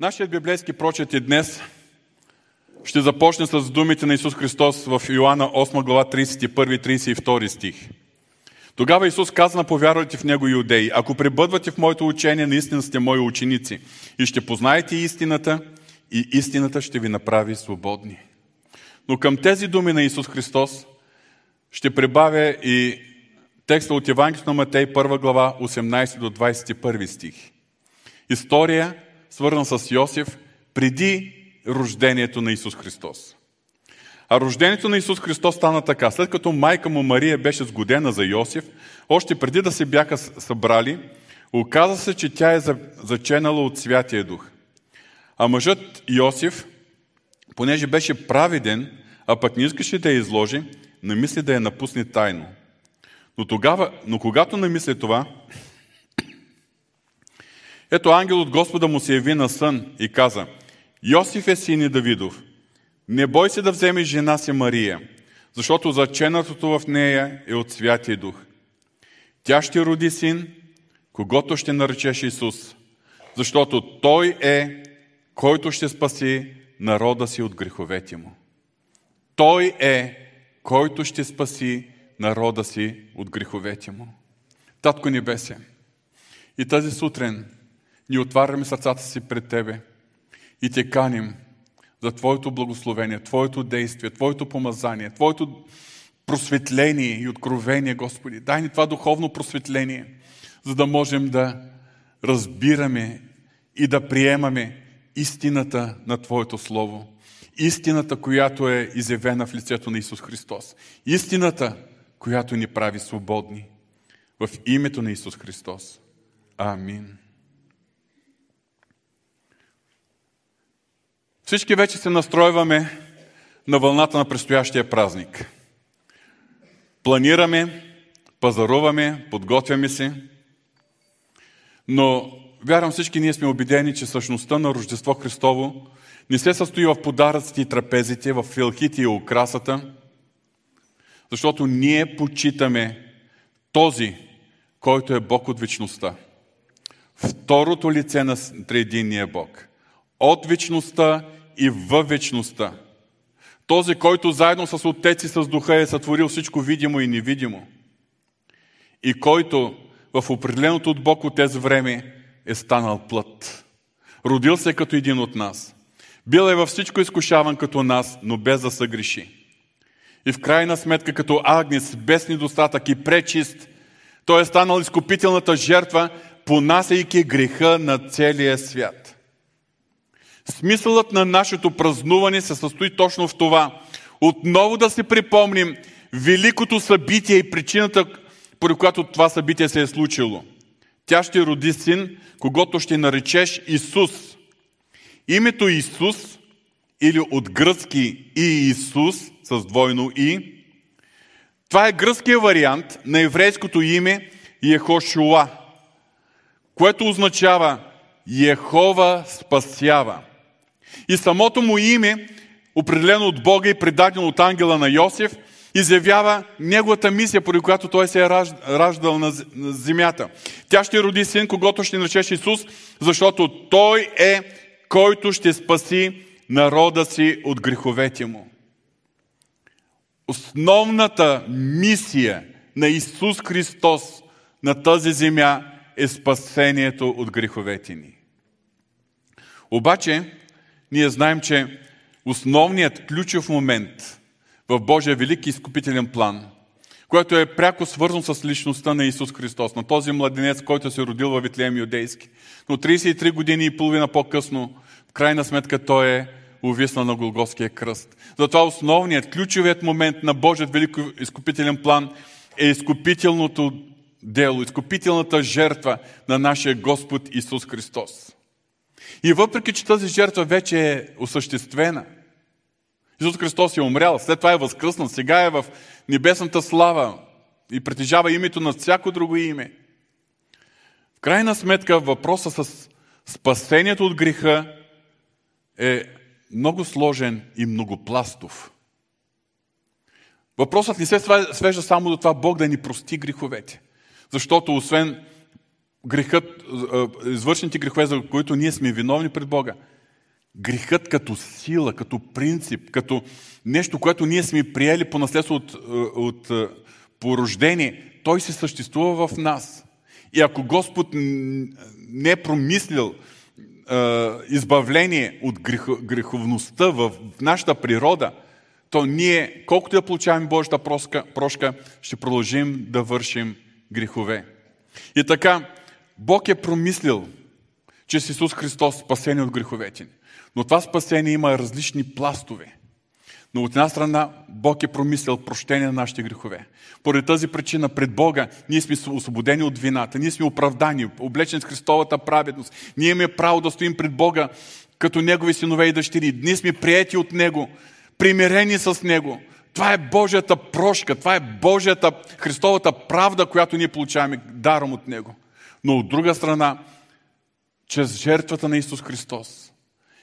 Нашият библейски прочет и днес ще започне с думите на Исус Христос в Йоанна 8 глава 31 и 32 стих. Тогава Исус каза на повярвайте в Него иудеи, ако пребъдвате в моето учение, наистина сте мои ученици и ще познаете истината и истината ще ви направи свободни. Но към тези думи на Исус Христос ще прибавя и текста от Евангелието на Матей, 1 глава, 18 до 21 стих. История, свързана с Йосиф, преди рождението на Исус Христос. А рождението на Исус Христос стана така. След като майка му Мария беше сгодена за Йосиф, още преди да се бяха събрали, оказа се, че тя е заченала от Святия Дух. А мъжът Йосиф, понеже беше праведен, а пък не искаше да я изложи, намисли да я напусне тайно. Но, тогава, но когато намисли това, ето ангел от Господа му се яви на сън и каза, Йосиф е син и Давидов, не бой се да вземеш жена си Мария, защото заченатото в нея е от Святия Дух. Тя ще роди син, когато ще наречеш Исус, защото Той е, който ще спаси народа си от греховете му. Той е, който ще спаси народа си от греховете му. Татко Небесе, и тази сутрин ни отваряме сърцата си пред Тебе и Те каним за Твоето благословение, Твоето действие, Твоето помазание, Твоето просветление и откровение, Господи. Дай ни това духовно просветление, за да можем да разбираме и да приемаме истината на Твоето Слово. Истината, която е изявена в лицето на Исус Христос. Истината, която ни прави свободни. В името на Исус Христос. Амин. Всички вече се настройваме на вълната на предстоящия празник. Планираме, пазаруваме, подготвяме се, но вярвам всички ние сме убедени, че същността на Рождество Христово не се състои в подаръците и трапезите, в филхите и украсата, защото ние почитаме този, който е Бог от вечността. Второто лице на триединния Бог. От вечността и във вечността. Този, който заедно с Отец и с Духа е сътворил всичко видимо и невидимо. И който в определеното от Бог от тези време е станал плът. Родил се като един от нас. Бил е във всичко изкушаван като нас, но без да съгреши. И в крайна сметка като агнец, без недостатък и пречист, той е станал изкупителната жертва, понасяйки греха на целия свят. Смисълът на нашето празнуване се състои точно в това. Отново да си припомним великото събитие и причината, поради която това събитие се е случило. Тя ще роди син, когато ще наречеш Исус. Името Исус, или от гръцки и Исус, с двойно И, това е гръцкият вариант на еврейското име Ехошуа, което означава Ехова спасява. И самото му име, определено от Бога и предадено от ангела на Йосиф, изявява неговата мисия, поради която той се е раждал на земята. Тя ще роди син, когато ще наречеш Исус, защото той е, който ще спаси народа си от греховете му. Основната мисия на Исус Христос на тази земя е спасението от греховете ни. Обаче, ние знаем, че основният ключов момент в Божия велики изкупителен план, който е пряко свързан с личността на Исус Христос, на този младенец, който се родил във Витлеем Юдейски. Но 33 години и половина по-късно, в крайна сметка, той е увисна на Голгоския кръст. Затова основният, ключовият момент на Божият велико изкупителен план е изкупителното дело, изкупителната жертва на нашия Господ Исус Христос. И въпреки, че тази жертва вече е осъществена, Исус Христос е умрял, след това е възкръснал, сега е в небесната слава и притежава името на всяко друго име. В крайна сметка въпроса с спасението от греха е много сложен и многопластов. Въпросът не се свежда само до това Бог да ни прости греховете. Защото освен грехът, извършените грехове, за които ние сме виновни пред Бога. Грехът като сила, като принцип, като нещо, което ние сме приели по наследство от, от порождение, той се съществува в нас. И ако Господ не е промислил избавление от греховността в нашата природа, то ние, колкото да получаваме Божията прошка, ще продължим да вършим грехове. И така, Бог е промислил чрез Исус Христос спасение от греховете Но това спасение има различни пластове. Но от една страна Бог е промислил прощение на нашите грехове. Поради тази причина пред Бога ние сме освободени от вината, ние сме оправдани, облечени с Христовата праведност. Ние имаме право да стоим пред Бога като Негови синове и дъщери. Ние сме приети от Него, примирени с Него. Това е Божията прошка, това е Божията Христовата правда, която ние получаваме даром от Него. Но от друга страна, чрез жертвата на Исус Христос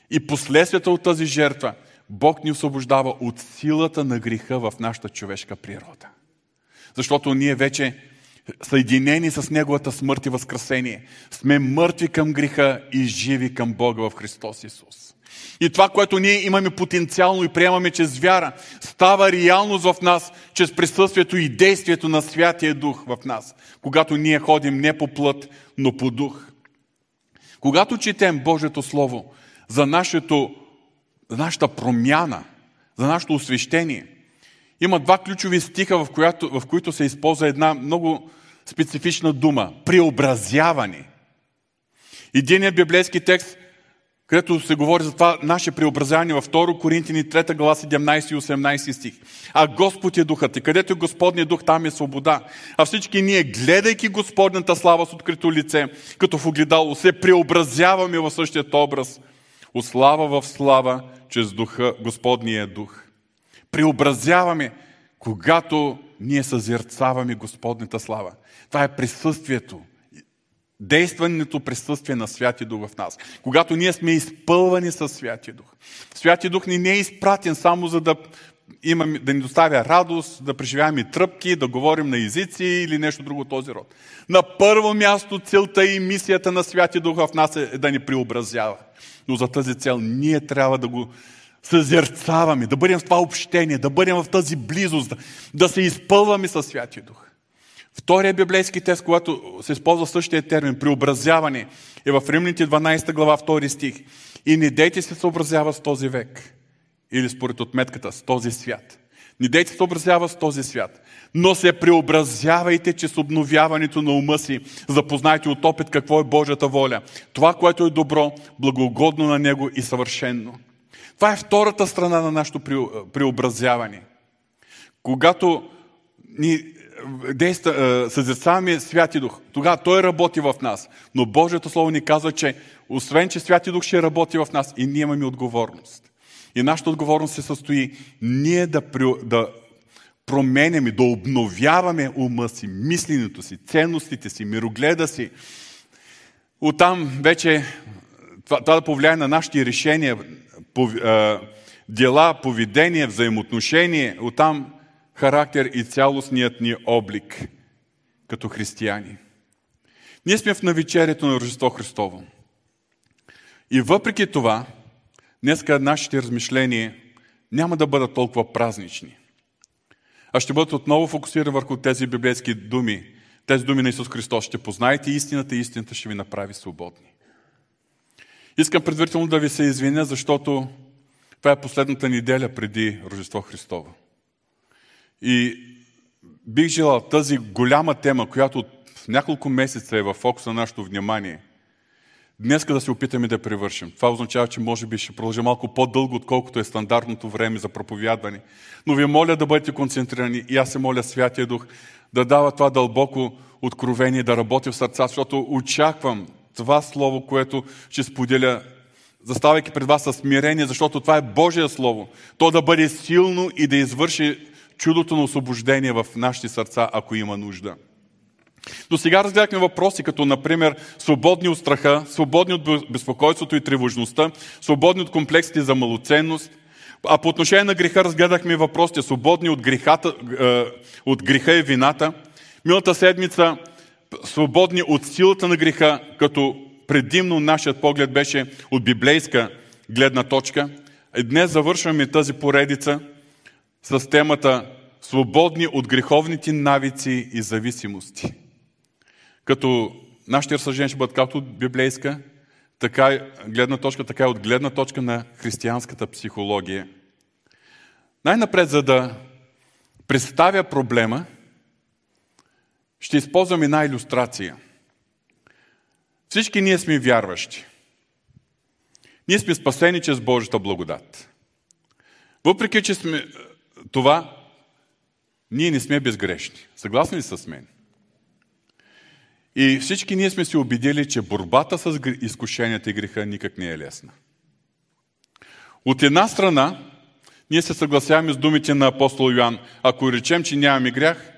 и последствията от тази жертва, Бог ни освобождава от силата на греха в нашата човешка природа. Защото ние вече съединени с Неговата смърт и възкресение, сме мъртви към греха и живи към Бога в Христос Исус. И това, което ние имаме потенциално и приемаме чрез вяра, става реалност в нас, чрез присъствието и действието на Святия Дух в нас, когато ние ходим не по плът, но по дух. Когато четем Божието Слово за, нашето, за нашата промяна, за нашето освещение, има два ключови стиха, в, която, в които се използва една много специфична дума – преобразяване. Единият библейски текст където се говори за това наше преобразяване във 2 Коринтини 3 глава 17 и 18 стих. А Господ е духът и където е Господният дух, там е свобода. А всички ние, гледайки Господната слава с открито лице, като в огледало, се преобразяваме в същият образ. От слава в слава, чрез духа, Господния дух. Преобразяваме, когато ние съзерцаваме Господната слава. Това е присъствието, действането присъствие на Святи Дух в нас. Когато ние сме изпълвани с Святи Дух. Святи Дух ни не е изпратен само за да, имам, да ни доставя радост, да преживяваме тръпки, да говорим на езици или нещо друго този род. На първо място целта и мисията на Святи Дух в нас е да ни преобразява. Но за тази цел ние трябва да го съзерцаваме, да бъдем в това общение, да бъдем в тази близост, да, да се изпълваме със Святия Дух. Втория библейски тест, когато се използва същия термин, преобразяване, е в Римните 12 глава, 2 стих. И не дейте се съобразява с този век. Или според отметката, с този свят. Не дейте се съобразява с този свят. Но се преобразявайте, че с обновяването на ума си запознайте от опит какво е Божията воля. Това, което е добро, благогодно на Него и съвършенно. Това е втората страна на нашето преобразяване. Когато ни действа, съзерцаваме Святи Дух. Тогава Той работи в нас. Но Божието Слово ни казва, че освен, че Святи Дух ще работи в нас, и ние имаме отговорност. И нашата отговорност се състои ние да, да променяме, да обновяваме ума си, мисленето си, ценностите си, мирогледа си. Оттам вече това, това да повлияе на нашите решения, дела, поведение, взаимоотношение. Оттам характер и цялостният ни облик като християни. Ние сме в навечерието на Рождество Христово. И въпреки това, днеска нашите размишления няма да бъдат толкова празнични, а ще бъдат отново фокусирани върху тези библейски думи, тези думи на Исус Христос. Ще познаете истината и истината ще ви направи свободни. Искам предварително да ви се извиня, защото това е последната неделя преди Рождество Христово. И бих желал тази голяма тема, която в няколко месеца е в фокуса на нашето внимание, днес да се опитаме да превършим. Това означава, че може би ще продължи малко по-дълго, отколкото е стандартното време за проповядване. Но ви моля да бъдете концентрирани и аз се моля Святия Дух да дава това дълбоко откровение, да работи в сърца, защото очаквам това слово, което ще споделя заставайки пред вас с смирение, защото това е Божие Слово. То да бъде силно и да извърши чудото на освобождение в нашите сърца, ако има нужда. До сега разгледахме въпроси, като например свободни от страха, свободни от безпокойството и тревожността, свободни от комплексите за малоценност. А по отношение на греха разгледахме въпросите свободни от, грехата, е, от греха и вината. Милата седмица свободни от силата на греха, като предимно нашият поглед беше от библейска гледна точка. Днес завършваме тази поредица с темата Свободни от греховните навици и зависимости. Като нашите разсъждения ще бъдат както от библейска, така гледна точка, така и от гледна точка на християнската психология. Най-напред, за да представя проблема, ще използвам една иллюстрация. Всички ние сме вярващи. Ние сме спасени чрез Божията благодат. Въпреки, че сме това, ние не сме безгрешни. Съгласни ли с мен? И всички ние сме се убедили, че борбата с изкушенията и греха никак не е лесна. От една страна, ние се съгласяваме с думите на апостол Йоан. Ако речем, че нямаме грях,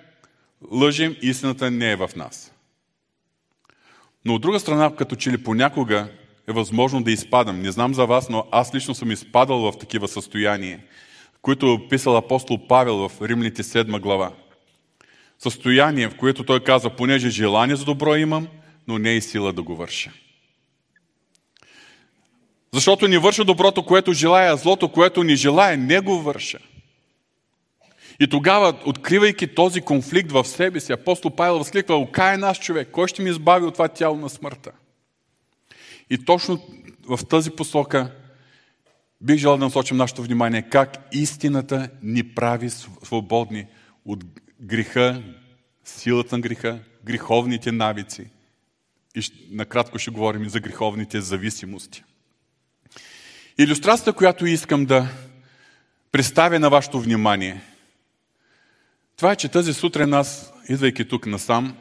лъжим, истината не е в нас. Но от друга страна, като че ли понякога е възможно да изпадам. Не знам за вас, но аз лично съм изпадал в такива състояния, които е описал апостол Павел в Римните 7 глава. Състояние, в което той каза, понеже желание за добро имам, но не и сила да го върша. Защото не върша доброто, което желая, а злото, което не желая, не го върша. И тогава, откривайки този конфликт в себе си, апостол Павел възкликва, окай нас човек, кой ще ми избави от това тяло на смъртта? И точно в тази посока бих желал да насочим нашето внимание как истината ни прави свободни от греха, силата на греха, греховните навици. И накратко ще говорим и за греховните зависимости. Иллюстрацията, която искам да представя на вашето внимание, това е, че тази сутрин аз, идвайки тук насам,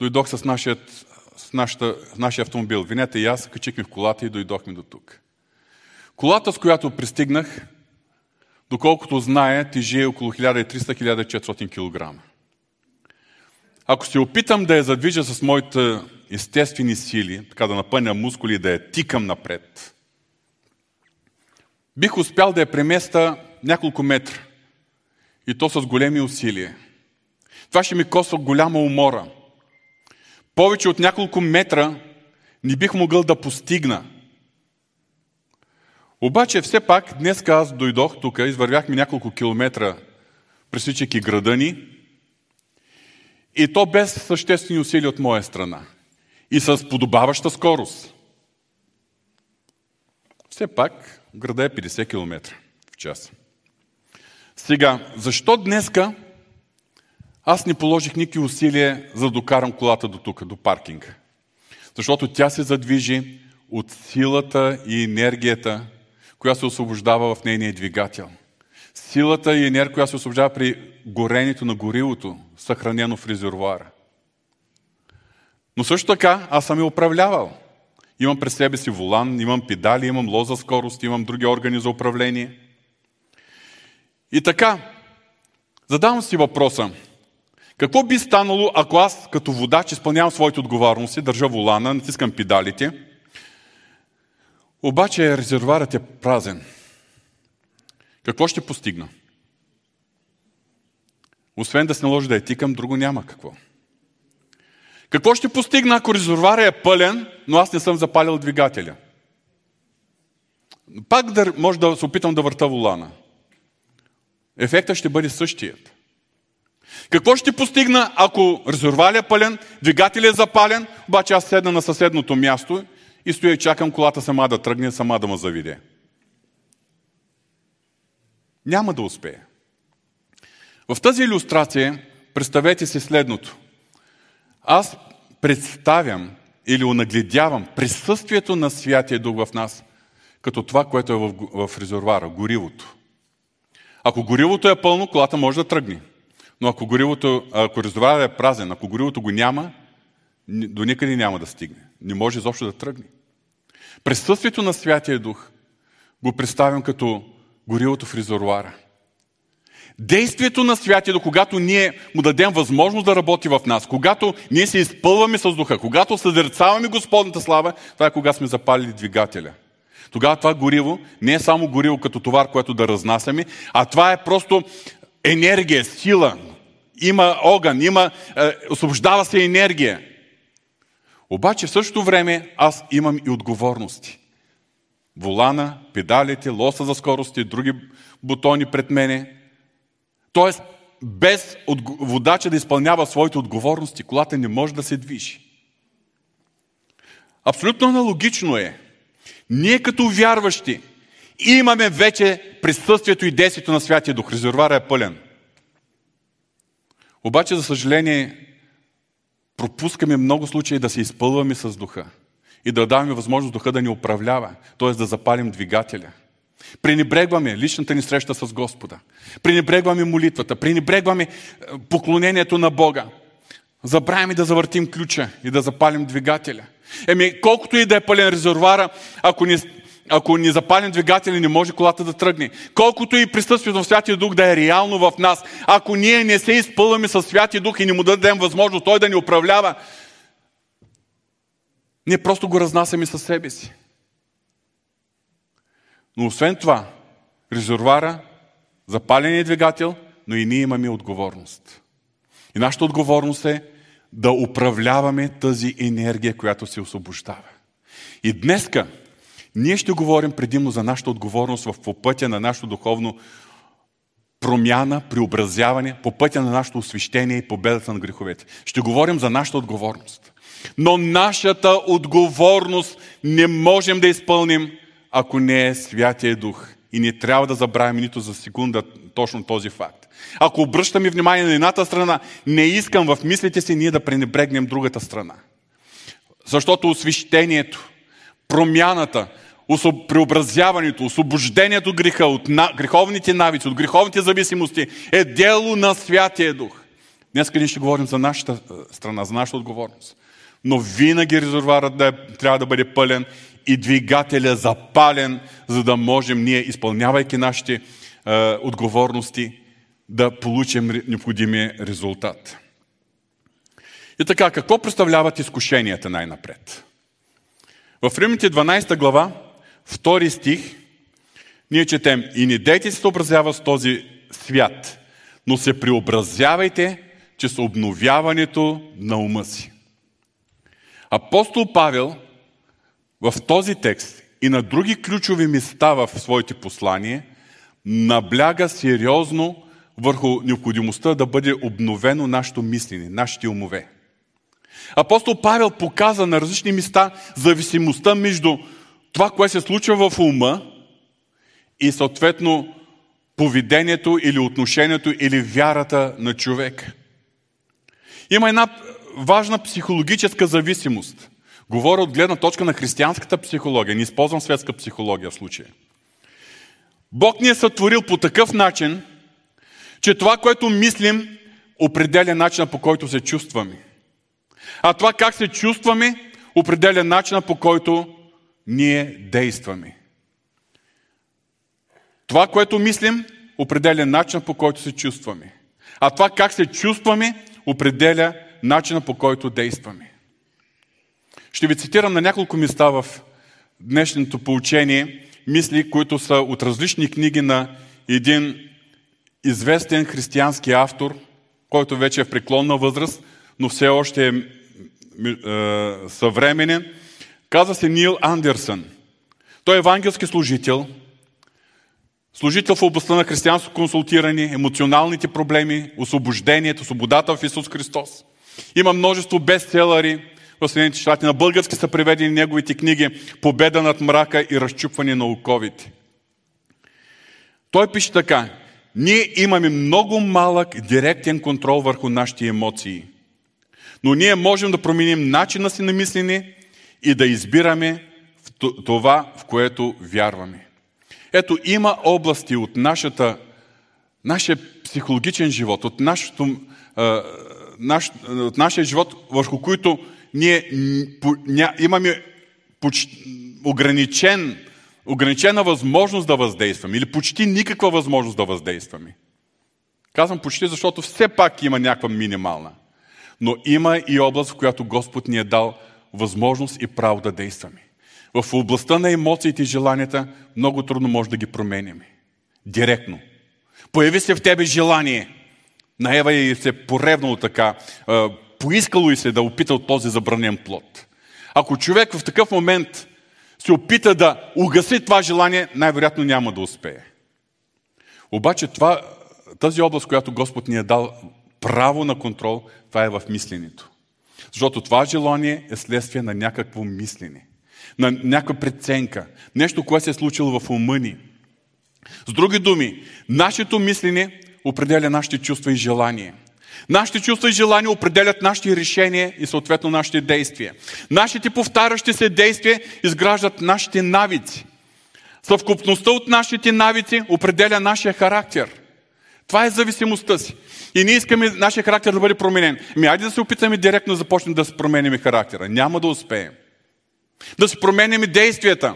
дойдох с, нашият, с, нашата, с нашия автомобил. Винете и аз, качихме в колата и дойдохме до тук. Колата, с която пристигнах, доколкото знае, тежи около 1300-1400 кг. Ако се опитам да я задвижа с моите естествени сили, така да напъня мускули и да я тикам напред, бих успял да я преместа няколко метра. И то с големи усилия. Това ще ми коства голяма умора. Повече от няколко метра не бих могъл да постигна. Обаче все пак днес аз дойдох тук, извървяхме няколко километра, пресичайки града ни, и то без съществени усилия от моя страна. И с подобаваща скорост. Все пак града е 50 км в час. Сега, защо днеска аз не положих никакви усилия за да докарам колата до тук, до паркинга? Защото тя се задвижи от силата и енергията, която се освобождава в нейния двигател. Силата и енергия, която се освобождава при горението на горилото, съхранено в резервуара. Но също така аз съм я управлявал. Имам през себе си волан, имам педали, имам лоза скорост, имам други органи за управление. И така, задавам си въпроса. Какво би станало, ако аз като водач изпълнявам своите отговорности, държа волана, натискам педалите, обаче резервуарът е празен? Какво ще постигна? Освен да се наложи да я тикам, друго няма какво. Какво ще постигна, ако резервуарът е пълен, но аз не съм запалил двигателя? Пак да, може да се опитам да върта волана. Ефектът ще бъде същият. Какво ще постигна, ако резервуарът е пълен, двигателят е запален, обаче аз седна на съседното място и стоя и чакам колата сама да тръгне, сама да ме заведе? Няма да успее. В тази иллюстрация представете си следното. Аз представям или онагледявам присъствието на Святия Дух в нас, като това, което е в, в резервуара, горивото. Ако горивото е пълно, колата може да тръгне. Но ако, горивото, ако резервуарът е празен, ако горивото го няма, до никъде няма да стигне. Не може изобщо да тръгне. Присъствието на Святия Дух го представям като горивото в резервуара. Действието на Святия Дух, когато ние му дадем възможност да работи в нас, когато ние се изпълваме с Духа, когато съзерцаваме Господната слава, това е кога сме запалили двигателя. Тогава това гориво не е само гориво като товар, което да разнасяме, а това е просто енергия, сила има огън, има, е, освобождава се енергия. Обаче в същото време аз имам и отговорности. Волана, педалите, лоса за скорости, други бутони пред мене. Тоест, без водача да изпълнява своите отговорности, колата не може да се движи. Абсолютно аналогично е. Ние като вярващи имаме вече присъствието и действието на Святия Дух. Резервара е пълен. Обаче, за съжаление, пропускаме много случаи да се изпълваме с духа и да даваме възможност духа да ни управлява, т.е. да запалим двигателя. Пренебрегваме личната ни среща с Господа. Пренебрегваме молитвата. Пренебрегваме е, поклонението на Бога. Забравяме да завъртим ключа и да запалим двигателя. Еми, колкото и да е пълен резервуара, ако ни, ако ни запалим двигателя, не може колата да тръгне. Колкото и присъствието в Святия Дух да е реално в нас, ако ние не се изпълваме с Святия Дух и не му дадем възможност Той да ни управлява, ние просто го разнасяме със себе си. Но освен това, резервуара, запаления двигател, но и ние имаме отговорност. И нашата отговорност е да управляваме тази енергия, която се освобождава. И днеска ние ще говорим предимно за нашата отговорност в пътя на нашето духовно промяна, преобразяване, по пътя на нашето освещение и победата на греховете. Ще говорим за нашата отговорност. Но нашата отговорност не можем да изпълним, ако не е Святия Дух. И не трябва да забравим нито за секунда точно този факт. Ако обръщаме внимание на едната страна, не искам в мислите си ние да пренебрегнем другата страна. Защото освещението, промяната, преобразяването, освобождението от греха, от греховните навици, от греховните зависимости е дело на Святия Дух. Днес ние ще говорим за нашата е, страна, за нашата отговорност. Но винаги резервуарът да, е, трябва да бъде пълен и двигателя запален, за да можем ние, изпълнявайки нашите е, отговорности, да получим необходимия резултат. И така, какво представляват изкушенията най-напред? В Римите 12 глава, втори стих, ние четем И не дейте се съобразява с този свят, но се преобразявайте чрез обновяването на ума си. Апостол Павел в този текст и на други ключови места в своите послания набляга сериозно върху необходимостта да бъде обновено нашето мислене, нашите умове. Апостол Павел показа на различни места зависимостта между това, което се случва в ума и съответно поведението или отношението или вярата на човек. Има една важна психологическа зависимост. Говоря от гледна точка на християнската психология. Не използвам светска психология в случая. Бог ни е сътворил по такъв начин, че това, което мислим, определя начина по който се чувстваме. А това как се чувстваме, определя начина по който ние действаме. Това, което мислим, определя начина по който се чувстваме. А това как се чувстваме, определя начина по който действаме. Ще ви цитирам на няколко места в днешното поучение мисли, които са от различни книги на един известен християнски автор, който вече е в преклонна възраст, но все още е съвременен. Казва се Нил Андерсън. Той е евангелски служител, служител в областта на християнско консултиране, емоционалните проблеми, освобождението, свободата в Исус Христос. Има множество бестселъри в Съединените щати. На български са преведени неговите книги Победа над мрака и разчупване на оковите. Той пише така. Ние имаме много малък директен контрол върху нашите емоции. Но ние можем да променим начина си на мислене и да избираме това, в което вярваме. Ето, има области от нашата, нашия психологичен живот, от, нашото, наш, от нашия живот, върху които ние имаме ограничен ограничена възможност да въздействаме или почти никаква възможност да въздействаме. Казвам почти, защото все пак има някаква минимална. Но има и област, в която Господ ни е дал възможност и право да действаме. В областта на емоциите и желанията много трудно може да ги променяме. Директно. Появи се в тебе желание. На Ева и се поревнало така, поискало и се да опита от този забранен плод. Ако човек в такъв момент се опита да угаси това желание, най-вероятно няма да успее. Обаче това, тази област, която Господ ни е дал право на контрол, това е в мисленето. Защото това желание е следствие на някакво мислене, на някаква преценка, нещо, което се е случило в ума ни. С други думи, нашето мислене определя нашите чувства и желания. Нашите чувства и желания определят нашите решения и съответно нашите действия. Нашите повтарящи се действия изграждат нашите навици. Съвкупността от нашите навици определя нашия характер. Това е зависимостта си. И ние искаме нашия характер да бъде променен. Ми, айде да се опитаме директно да започнем да се променим характера. Няма да успеем. Да се променим действията,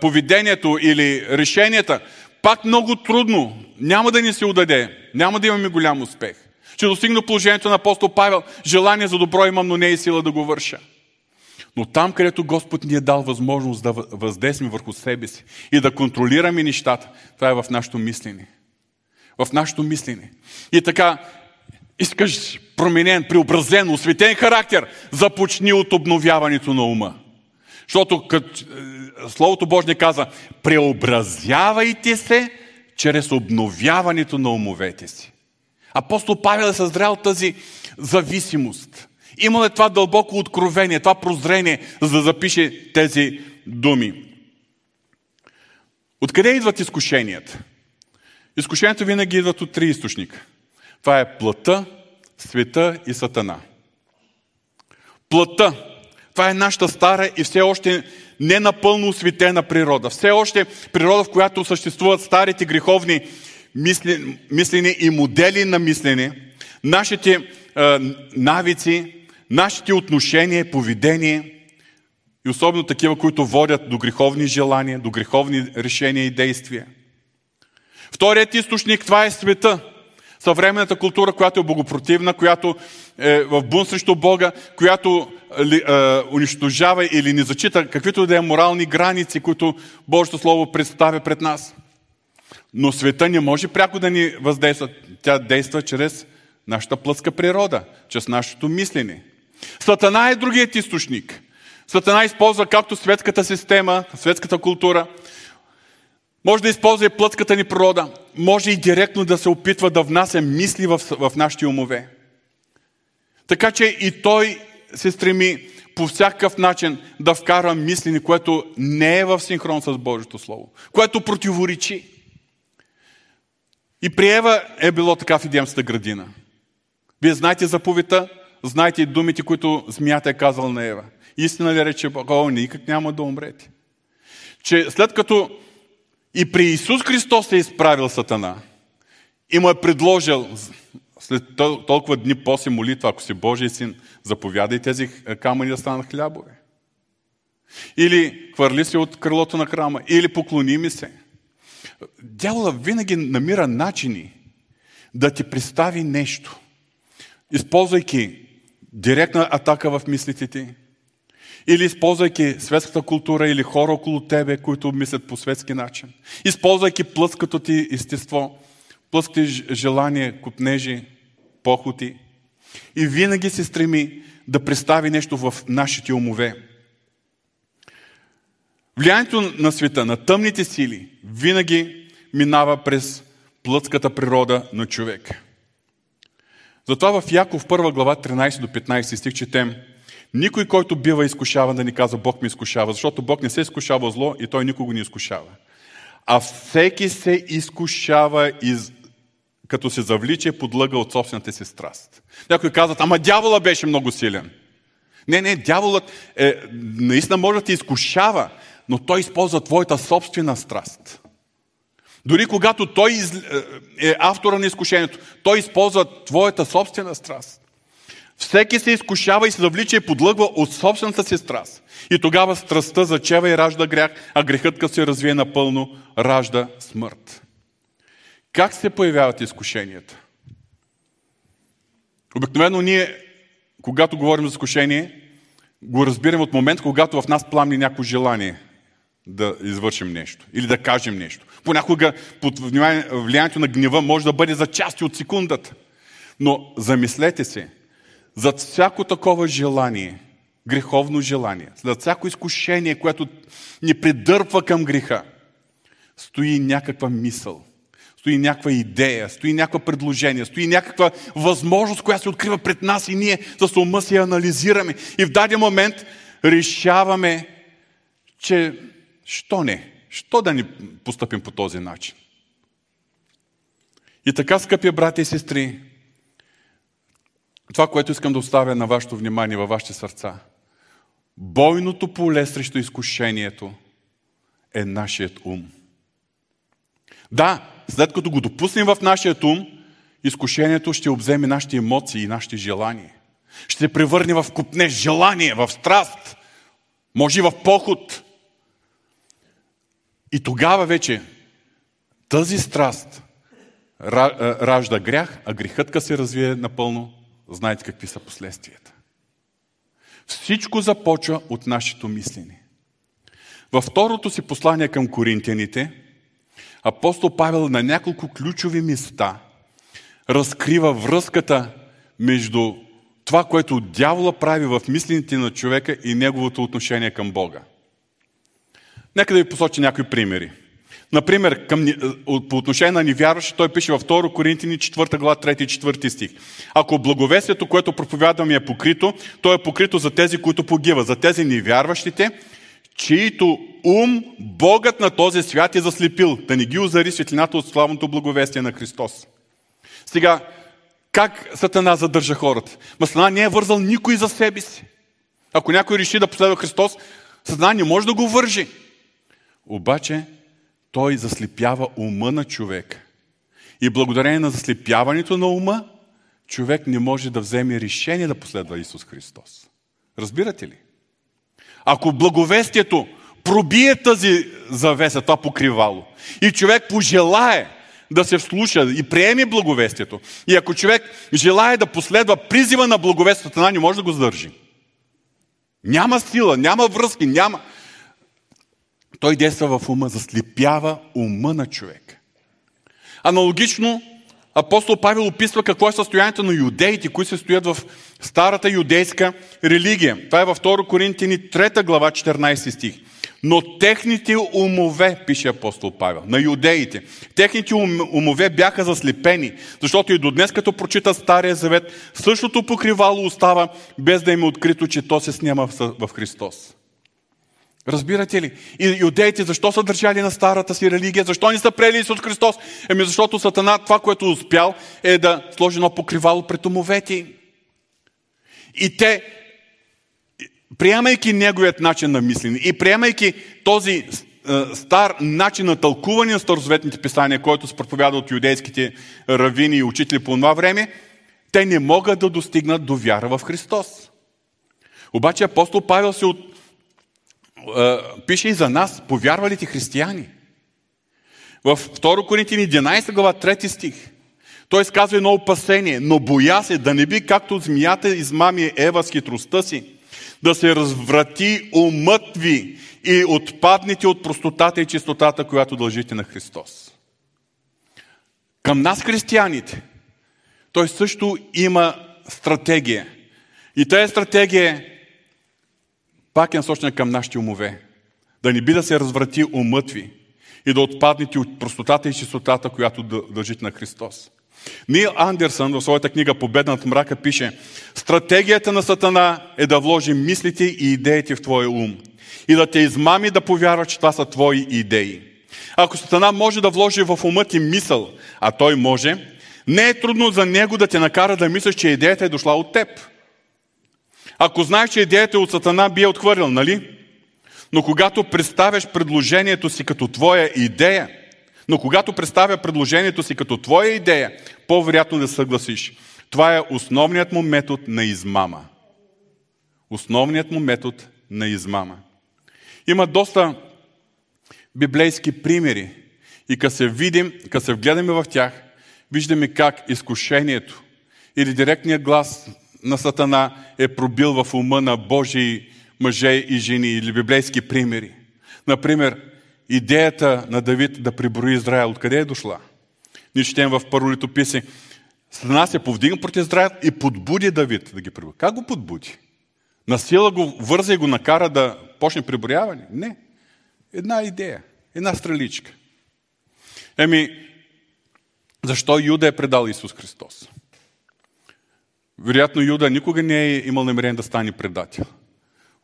поведението или решенията. Пак много трудно. Няма да ни се удаде. Няма да имаме голям успех. Ще достигна положението на апостол Павел. Желание за добро имам, но не е сила да го върша. Но там, където Господ ни е дал възможност да въздействаме върху себе си и да контролираме нещата, това е в нашето мислене. В нашето мислене. И така, искаш променен, преобразен, осветен характер, започни от обновяването на ума. Защото като, е, Словото Божие каза, преобразявайте се чрез обновяването на умовете си. Апостол Павел е съзрял тази зависимост. Имал е това дълбоко откровение, това прозрение, за да запише тези думи. Откъде идват изкушенията? Изкушенията винаги идват от три източника. Това е плътта, света и сатана. Плътта. Това е нашата стара и все още не напълно осветена природа. Все още природа, в която съществуват старите греховни мислени и модели на мислене, нашите е, навици, нашите отношения, поведение и особено такива, които водят до греховни желания, до греховни решения и действия. Вторият източник, това е света. Съвременната култура, която е богопротивна, която е в бун срещу Бога, която е, унищожава или не зачита каквито да е морални граници, които Божието Слово представя пред нас. Но света не може пряко да ни въздейства. Тя действа чрез нашата плътска природа, чрез нашето мислене. Сатана е другият източник. Сатана използва както светската система, светската култура, може да използва и плътската ни природа, може и директно да се опитва да внася мисли в, в нашите умове. Така че и той се стреми по всякакъв начин да вкара мислени, което не е в синхрон с Божието Слово, което противоречи. И при Ева е било така в Едемската градина. Вие знаете заповедта, знаете и думите, които змията е казал на Ева. Истина ли рече Бог? О, никак няма да умрете. Че след като и при Исус Христос е изправил Сатана и му е предложил след толкова дни после молитва, ако си Божий син, заповядай тези камъни да станат хлябове. Или хвърли се от крилото на храма, или поклони ми се. Дявола винаги намира начини да ти представи нещо, използвайки директна атака в мислите ти, или използвайки светската култура или хора около тебе, които мислят по светски начин. Използвайки плъското ти естество, плъските желания, купнежи, похоти. И винаги се стреми да представи нещо в нашите умове. Влиянието на света, на тъмните сили, винаги минава през плътската природа на човек. Затова в Яков 1 глава 13 до 15 стих четем Никой, който бива изкушаван да ни казва Бог ми изкушава, защото Бог не се изкушава зло и Той никого не изкушава. А всеки се изкушава из... като се завлича подлъга от собствената си страст. Някои казват, ама дявола беше много силен. Не, не, дяволът е, наистина може да те изкушава, но той използва твоята собствена страст. Дори когато той е, е автора на изкушението, той използва твоята собствена страст. Всеки се изкушава и се завлича и подлъгва от собствената си страст. И тогава страстта зачева и ражда грях, а грехът, като се развие напълно, ражда смърт. Как се появяват изкушенията? Обикновено ние, когато говорим за изкушение, го разбираме от момент, когато в нас пламни някакво желание да извършим нещо или да кажем нещо. Понякога под влиянието на гнева може да бъде за части от секундата. Но замислете се, зад всяко такова желание, греховно желание, зад всяко изкушение, което ни придърпва към греха, стои някаква мисъл, стои някаква идея, стои някаква предложение, стои някаква възможност, която се открива пред нас и ние с ума си анализираме. И в даден момент решаваме, че що не? Що да ни поступим по този начин? И така, скъпи брати и сестри, това, което искам да оставя на вашето внимание, във вашите сърца, бойното поле срещу изкушението е нашият ум. Да, след като го допуснем в нашия ум, изкушението ще обземе нашите емоции и нашите желания. Ще превърне в купне желание, в страст, може и в поход. И тогава вече тази страст ражда грях, а грехът се развие напълно, знаете какви са последствията. Всичко започва от нашето мислене. Във второто си послание към коринтияните, апостол Павел на няколко ключови места разкрива връзката между това, което дявола прави в мислените на човека и неговото отношение към Бога. Нека да ви посочи някои примери. Например, към, по отношение на невярващи, той пише във 2 Коринтини 4 глава 3 и 4 стих. Ако благовестието, което проповядваме е покрито, то е покрито за тези, които погиват, за тези невярващите, чието ум Богът на този свят е заслепил, да не ги озари светлината от славното благовестие на Христос. Сега, как Сатана задържа хората? Ма не е вързал никой за себе си. Ако някой реши да последва Христос, Сатана не може да го вържи. Обаче, той заслепява ума на човек. И благодарение на заслепяването на ума, човек не може да вземе решение да последва Исус Христос. Разбирате ли? Ако благовестието пробие тази завеса, това покривало, и човек пожелае да се вслуша и приеме благовестието, и ако човек желая да последва призива на благовестието, не може да го задържи. Няма сила, няма връзки, няма... Той действа в ума, заслепява ума на човек. Аналогично, апостол Павел описва какво е състоянието на юдеите, които се стоят в старата юдейска религия. Това е във 2 Коринтини 3 глава 14 стих. Но техните умове, пише апостол Павел, на юдеите, техните умове бяха заслепени, защото и до днес, като прочитат Стария завет, същото покривало остава, без да им е открито, че то се снима в Христос. Разбирате ли? И юдеите защо са държали на старата си религия? Защо не са прели Исус Христос? Еми защото Сатана това, което успял, е да сложи едно покривало пред умовете. И те, приемайки неговият начин на мислене и приемайки този е, стар начин на тълкуване на старозаветните писания, който се проповяда от юдейските равини и учители по това време, те не могат да достигнат до вяра в Христос. Обаче апостол Павел се от пише и за нас, повярвалите християни. В 2 Коринтин 11 глава 3 стих той изказва едно опасение, но боя се да не би както змията измами Ева с хитростта си, да се разврати умът ви и отпаднете от простотата и чистотата, която дължите на Христос. Към нас, християните, той също има стратегия. И тази стратегия е пак е насочена към нашите умове. Да не би да се разврати умът ви и да отпаднете от простотата и чистотата, която дължите на Христос. Нил Андерсън в своята книга Победа над мрака пише Стратегията на Сатана е да вложи мислите и идеите в твоя ум и да те измами да повярваш, че това са твои идеи. Ако Сатана може да вложи в ума ти мисъл, а той може, не е трудно за него да те накара да мислиш, че идеята е дошла от теб. Ако знаеш, че идеята от Сатана би е отхвърлял, нали? Но когато представяш предложението си като твоя идея, но когато представя предложението си като твоя идея, по-вероятно да съгласиш. Това е основният му метод на измама. Основният му метод на измама. Има доста библейски примери. И като се видим, като се вгледаме в тях, виждаме как изкушението или директният глас на Сатана е пробил в ума на Божии мъже и жени или библейски примери. Например, идеята на Давид да приброи Израел, откъде е дошла? Ние четем в първо летописи. Сатана се повдигна против Израил и подбуди Давид да ги прибори. Как го подбуди? На сила го върза и го накара да почне приброяване? Не. Една идея, една стреличка. Еми, защо Юда е предал Исус Христос? Вероятно Юда никога не е имал намерение да стане предател.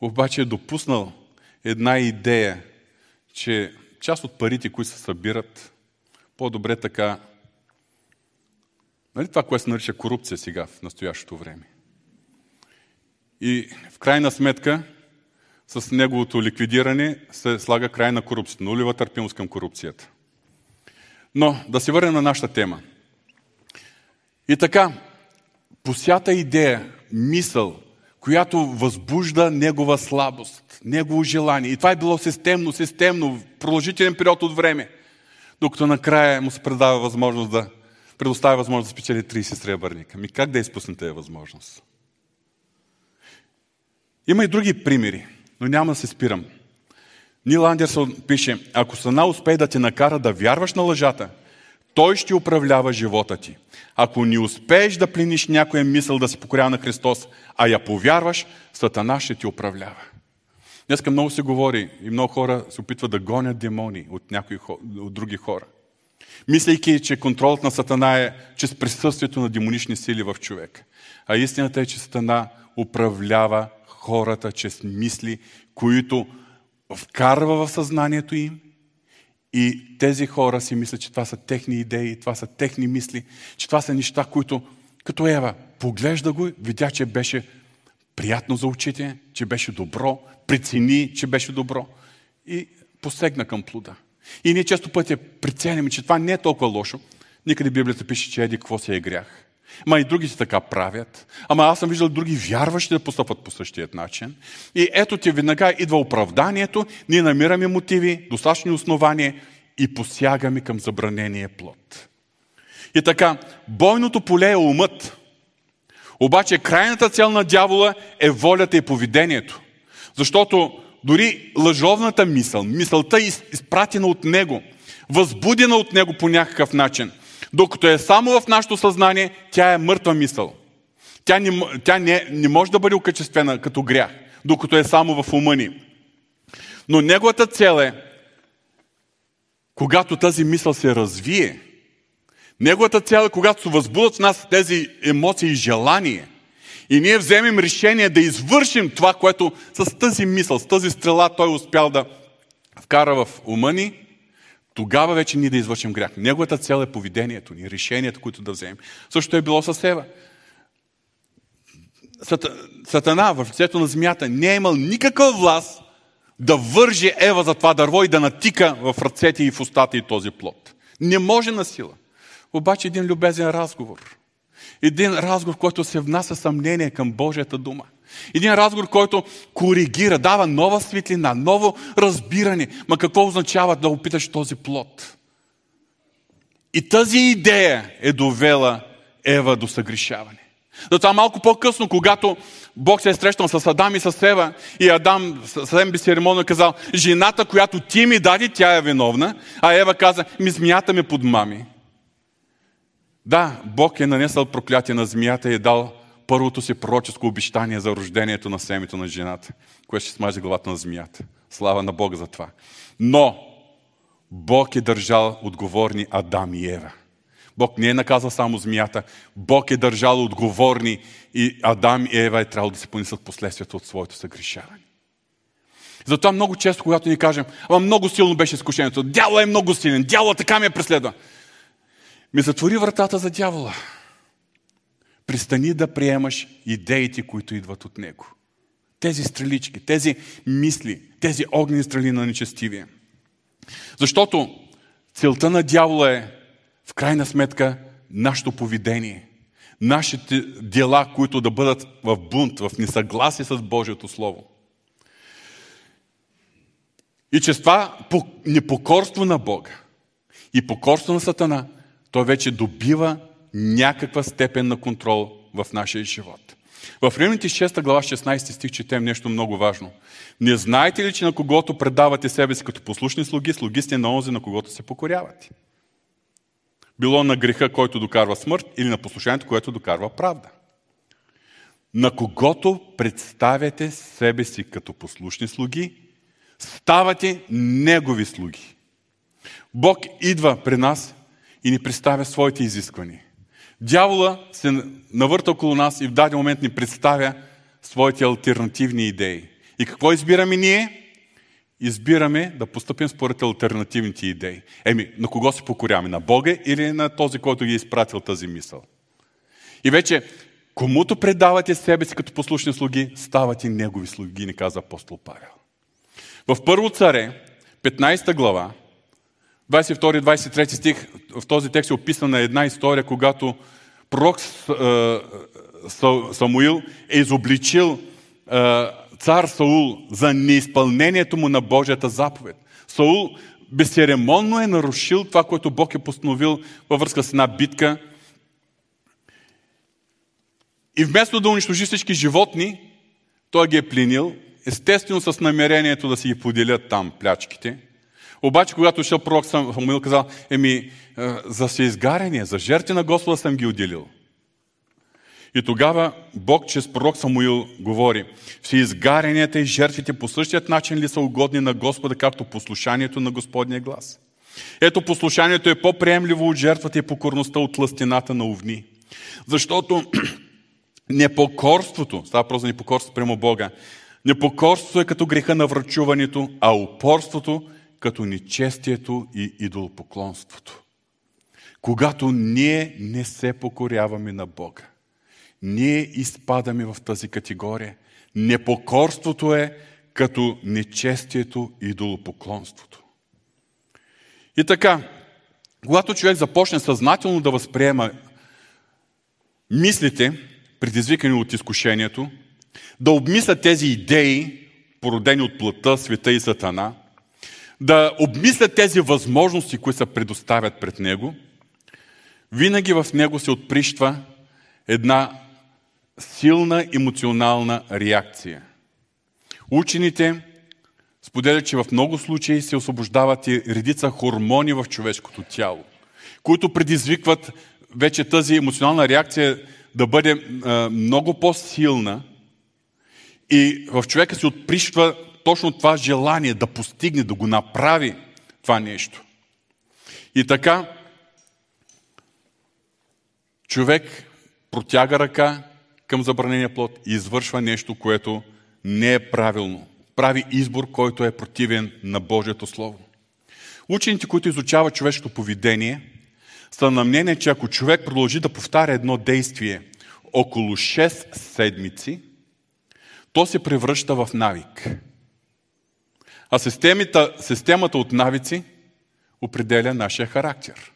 Обаче е допуснал една идея, че част от парите, които се събират, по-добре така. Нали това, което се нарича корупция сега в настоящото време? И в крайна сметка, с неговото ликвидиране се слага край на корупцията, нулева търпимост към корупцията. Но да се върнем на нашата тема. И така, посята идея, мисъл, която възбужда негова слабост, негово желание. И това е било системно, системно, продължителен период от време, докато накрая му се предава възможност да предоставя възможност да спечели 30 сребърника. Ми как да изпусне тази възможност? Има и други примери, но няма да се спирам. Нил Андерсон пише, ако Сана успее да те накара да вярваш на лъжата, той ще управлява живота ти. Ако не успееш да плениш някоя мисъл да се покорява на Христос, а я повярваш, Сатана ще ти управлява. Днеска много се говори и много хора се опитват да гонят демони от, някои, от други хора. Мислейки, че контролът на Сатана е чрез присъствието на демонични сили в човек. А истината е, че Сатана управлява хората чрез мисли, които вкарва в съзнанието им и тези хора си мислят, че това са техни идеи, това са техни мисли, че това са неща, които, като Ева, поглежда го, видя, че беше приятно за очите, че беше добро, прецени, че беше добро и посегна към плуда. И ние често пъти преценим, че това не е толкова лошо. Никъде Библията пише, че еди какво се е грях. Ма и другите така правят. Ама аз съм виждал други вярващи да постъпват по същия начин. И ето ти веднага идва оправданието, ние намираме мотиви, достатъчни основания и посягаме към забранения плод. И така, бойното поле е умът. Обаче крайната цел на дявола е волята и поведението. Защото дори лъжовната мисъл, мисълта изпратена от него, възбудена от него по някакъв начин – докато е само в нашето съзнание, тя е мъртва мисъл. Тя, не, тя не, не може да бъде окачествена като грях, докато е само в ума ни. Но неговата цел е, когато тази мисъл се развие, неговата цел е, когато се възбудат в нас тези емоции и желания, и ние вземем решение да извършим това, което с тази мисъл, с тази стрела той успял да вкара в ума ни, тогава вече ние да извършим грях. Неговата цел е поведението ни, решението, които да вземем. Също е било с Ева. Сатана в лицето на змията не е имал никаква власт да върже Ева за това дърво и да натика в ръцете и в устата и този плод. Не може на сила. Обаче един любезен разговор. Един разговор, който се внася съмнение към Божията дума – един разговор, който коригира, дава нова светлина, ново разбиране. Ма какво означава да опиташ този плод? И тази идея е довела Ева до съгрешаване. Затова малко по-късно, когато Бог се е срещнал с Адам и с Ева, и Адам съвсем безцеремонно казал, жената, която ти ми дади, тя е виновна, а Ева каза, ми змията ме подмами. Да, Бог е нанесъл проклятие на змията и е дал първото си пророческо обещание за рождението на семето на жената, което ще смаже главата на змията. Слава на Бога за това. Но Бог е държал отговорни Адам и Ева. Бог не е наказал само змията, Бог е държал отговорни и Адам и Ева е трябвало да се понесат последствията от своето съгрешаване. Затова много често, когато ни кажем, ама много силно беше изкушението, дявол е много силен, дявол така ме преследва. Ми затвори вратата за дявола. Пристани да приемаш идеите, които идват от него. Тези стрелички, тези мисли, тези огнени стрели на нечестивие. Защото целта на дявола е в крайна сметка нашето поведение, нашите дела, които да бъдат в бунт, в несъгласие с Божието Слово. И че това непокорство на Бога и покорство на Сатана, той вече добива някаква степен на контрол в нашия живот. В Римните 6 глава 16 стих четем нещо много важно. Не знаете ли, че на когото предавате себе си като послушни слуги, слуги сте на онзи, на когото се покорявате? Било на греха, който докарва смърт, или на послушанието, което докарва правда. На когото представяте себе си като послушни слуги, ставате негови слуги. Бог идва при нас и ни представя своите изисквания. Дявола се навърта около нас и в даден момент ни представя своите альтернативни идеи. И какво избираме ние? Избираме да поступим според альтернативните идеи. Еми, на кого се покоряваме? На Бога или на този, който ги е изпратил тази мисъл? И вече, комуто предавате себе си като послушни слуги, ставате негови слуги, ни каза апостол Павел. В Първо царе, 15 глава, 22-23 стих, в този текст е описана една история, когато пророк Самуил е изобличил цар Саул за неизпълнението му на Божията заповед. Саул безцеремонно е нарушил това, което Бог е постановил във връзка с една битка. И вместо да унищожи всички животни, той ги е пленил, естествено с намерението да си ги поделят там плячките – обаче, когато шел пророк Самуил, казал, еми, е, за изгарение, за жертви на Господа съм ги отделил. И тогава Бог чрез пророк Самуил говори, изгаренията и жертвите по същият начин ли са угодни на Господа, както послушанието на Господния глас? Ето послушанието е по-приемливо от жертвата и покорността от лъстината на овни. Защото непокорството, става просто за непокорство прямо Бога, непокорството е като греха на врачуването, а упорството като нечестието и идолопоклонството. Когато ние не се покоряваме на Бога, ние изпадаме в тази категория. Непокорството е като нечестието и идолопоклонството. И така, когато човек започне съзнателно да възприема мислите, предизвикани от изкушението, да обмисля тези идеи, породени от плътта, света и сатана – да обмисля тези възможности, които се предоставят пред него, винаги в него се отприщва една силна емоционална реакция. Учените споделят, че в много случаи се освобождават и редица хормони в човешкото тяло, които предизвикват вече тази емоционална реакция да бъде а, много по-силна и в човека се отприщва точно това желание да постигне, да го направи това нещо. И така, човек протяга ръка към забранения плод и извършва нещо, което не е правилно. Прави избор, който е противен на Божието Слово. Учените, които изучават човешкото поведение, са на мнение, че ако човек продължи да повтаря едно действие около 6 седмици, то се превръща в навик. А системата, системата от навици определя нашия характер.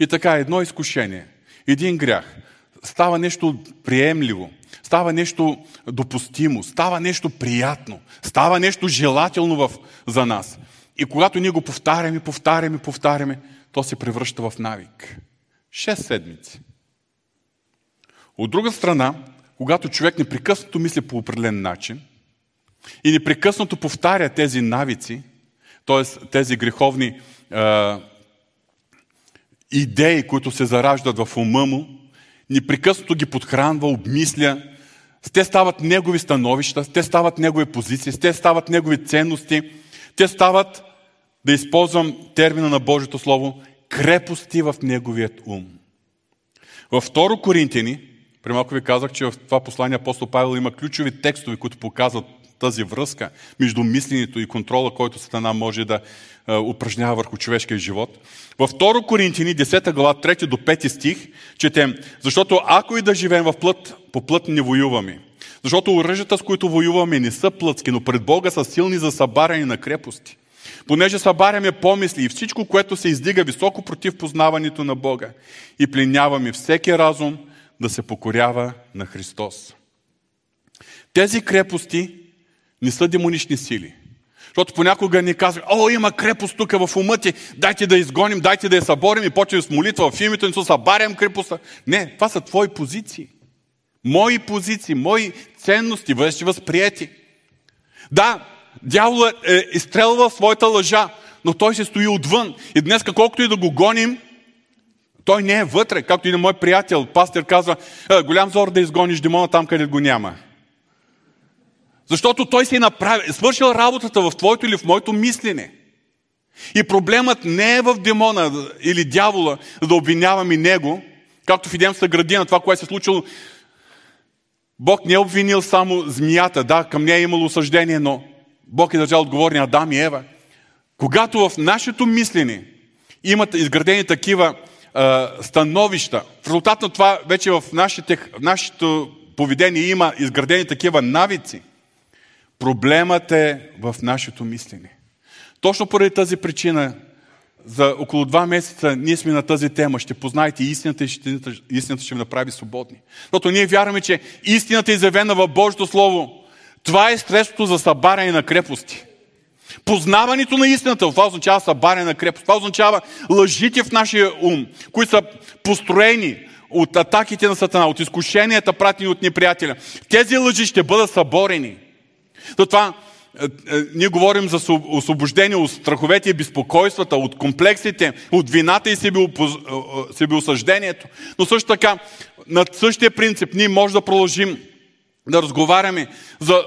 И така, едно изкушение, един грях, става нещо приемливо, става нещо допустимо, става нещо приятно, става нещо желателно в, за нас. И когато ние го повтаряме, повтаряме, повтаряме, то се превръща в навик. Шест седмици. От друга страна, когато човек непрекъснато мисли по определен начин – и непрекъснато повтаря тези навици, т.е. тези греховни е, идеи, които се зараждат в ума му, непрекъснато ги подхранва, обмисля, те стават негови становища, те стават негови позиции, те стават негови ценности, те стават, да използвам термина на Божието Слово, крепости в неговият ум. Във 2 Коринтияни, при малко ви казах, че в това послание апостол Павел има ключови текстове, които показват тази връзка между мисленето и контрола, който Сатана може да упражнява върху човешкия живот. Във 2 Коринтини, 10 глава, 3 до 5 стих, четем, защото ако и да живеем в плът, по плът не воюваме. Защото оръжията, с които воюваме, не са плътски, но пред Бога са силни за събаряне на крепости. Понеже събаряме помисли и всичко, което се издига високо против познаването на Бога и пленяваме всеки разум да се покорява на Христос. Тези крепости не са демонични сили. Защото понякога ни казват, о, има крепост тук в ума ти, дайте да изгоним, дайте да я съборим и почваме с молитва в името ни, събарям крепостта. Не, това са твои позиции. Мои позиции, мои ценности, вече възприяти. Да, дяволът е изстрелва своята лъжа, но той се стои отвън. И днес, колкото и да го гоним, Той не е вътре, както и на мой приятел, пастир казва, «Е, голям зор да изгониш демона там, къде го няма. Защото той си направил, свършил работата в твоето или в моето мислене. И проблемът не е в демона или дявола, за да обвиняваме него, както в Едемската градина, това, което се е случило. Бог не е обвинил само змията, да, към нея е имало осъждение, но Бог е държал отговорни Адам и Ева. Когато в нашето мислене имат изградени такива а, становища, в резултат на това вече в нашите, в нашето поведение има изградени такива навици, проблемът е в нашето мислене. Точно поради тази причина, за около два месеца ние сме на тази тема. Ще познаете истината и ще, истината ще ви направи свободни. Защото ние вярваме, че истината е изявена в Божието Слово. Това е средството за събаряне на крепости. Познаването на истината, това означава събаряне на крепост. Това означава лъжите в нашия ум, които са построени от атаките на Сатана, от изкушенията, пратени от неприятеля. Тези лъжи ще бъдат съборени. Затова е, е, ние говорим за освобождение от страховете и безпокойствата, от комплексите, от вината и себеосъждението. Но също така, на същия принцип, ние може да продължим да разговаряме за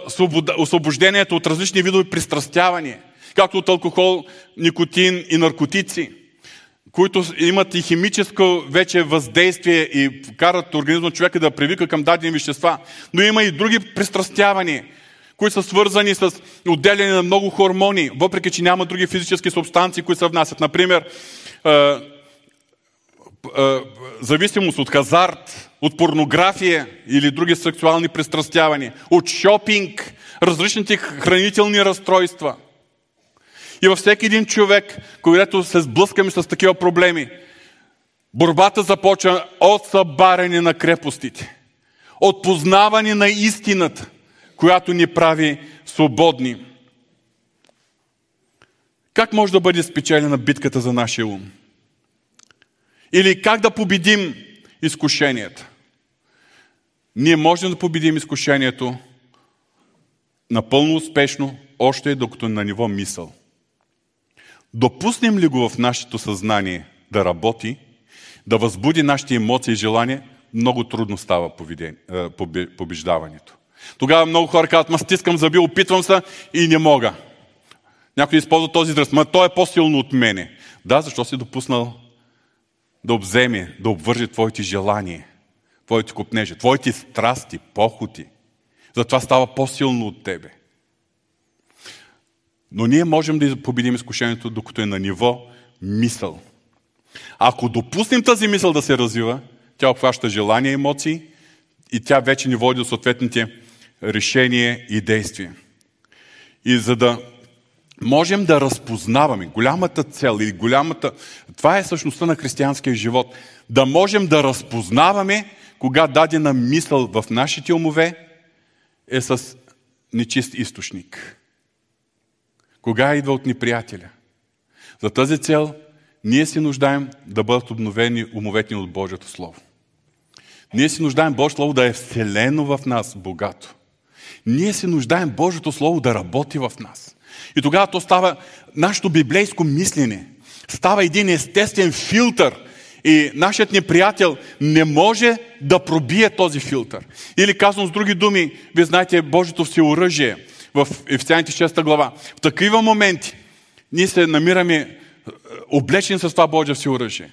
освобождението от различни видове пристрастявания, както от алкохол, никотин и наркотици, които имат и химическо вече въздействие и карат организма човека да привика към дадени вещества. Но има и други пристрастявания – които са свързани с отделяне на много хормони, въпреки че няма други физически субстанции, които се внасят. Например, зависимост от хазарт, от порнография или други сексуални пристрастявания, от шопинг, различните хранителни разстройства. И във всеки един човек, когато се сблъскаме с такива проблеми, борбата започва от събаряне на крепостите, от познаване на истината – която ни прави свободни. Как може да бъде спечелена битката за нашия ум? Или как да победим изкушенията? Ние можем да победим изкушението напълно успешно, още докато е на ниво мисъл. Допуснем ли го в нашето съзнание да работи, да възбуди нашите емоции и желания, много трудно става побеждаването. Тогава много хора казват, ма стискам зъби, опитвам се и не мога. Някой използва този израз, ма той е по-силно от мене. Да, защо си допуснал да обземе, да обвърже твоите желания, твоите купнежи, твоите страсти, похоти. Затова става по-силно от тебе. Но ние можем да победим изкушението, докато е на ниво мисъл. Ако допуснем тази мисъл да се развива, тя обхваща желания, емоции и тя вече ни води до съответните решение и действие. И за да можем да разпознаваме голямата цел или голямата... Това е същността на християнския живот. Да можем да разпознаваме кога дадена мисъл в нашите умове е с нечист източник. Кога идва от неприятеля. За тази цел ние се нуждаем да бъдат обновени умовете от Божието Слово. Ние се нуждаем Божието Слово да е вселено в нас богато. Ние се нуждаем Божието Слово да работи в нас. И тогава то става нашето библейско мислене. Става един естествен филтър. И нашият неприятел не може да пробие този филтър. Или казвам с други думи, вие знаете Божието всеоръжие в Ефесяните 6 глава. В такива моменти ние се намираме е, облечени с това Божие всеоръжие.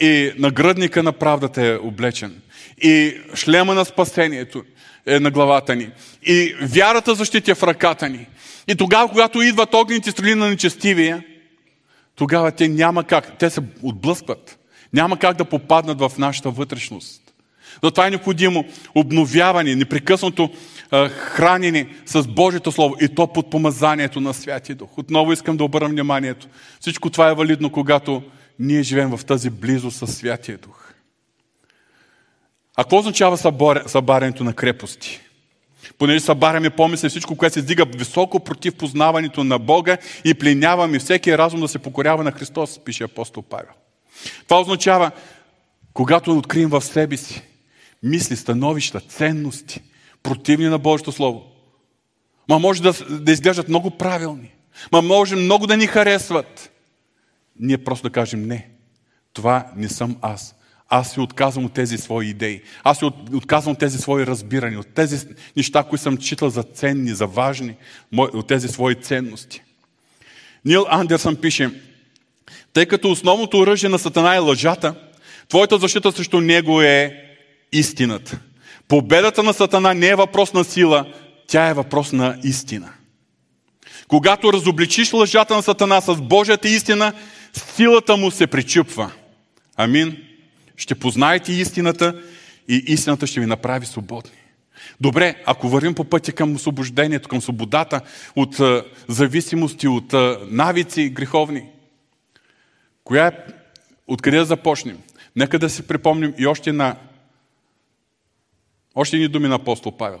И нагръдника на правдата е облечен. И шлема на спасението е на главата ни. И вярата защитя в ръката ни. И тогава, когато идват огнените стрели на нечестивия, тогава те няма как, те се отблъскват. Няма как да попаднат в нашата вътрешност. Затова е необходимо обновяване, непрекъснато хранене с Божието Слово и то под помазанието на Святия Дух. Отново искам да обърна вниманието. Всичко това е валидно, когато ние живеем в тази близост с Святия Дух. А какво означава събарянето на крепости? Понеже събаряме помисъл всичко, което се издига високо против познаването на Бога и пленяваме всеки разум да се покорява на Христос, пише апостол Павел. Това означава, когато открием в себе си мисли, становища, ценности, противни на Божието Слово. Ма може да, да изглеждат много правилни. Ма може много да ни харесват. Ние просто да кажем не. Това не съм аз. Аз се отказвам от тези свои идеи. Аз се отказвам от тези свои разбирания, от тези неща, които съм читал за ценни, за важни, от тези свои ценности. Нил Андерсън пише, тъй като основното оръжие на Сатана е лъжата, твоята защита срещу него е истината. Победата на Сатана не е въпрос на сила, тя е въпрос на истина. Когато разобличиш лъжата на Сатана с Божията истина, силата му се причупва. Амин. Ще познаете истината и истината ще ви направи свободни. Добре, ако вървим по пътя към освобождението, към свободата от а, зависимости, от а, навици греховни, коя е, откъде да започнем? Нека да си припомним и още на още едни думи на апостол Павел.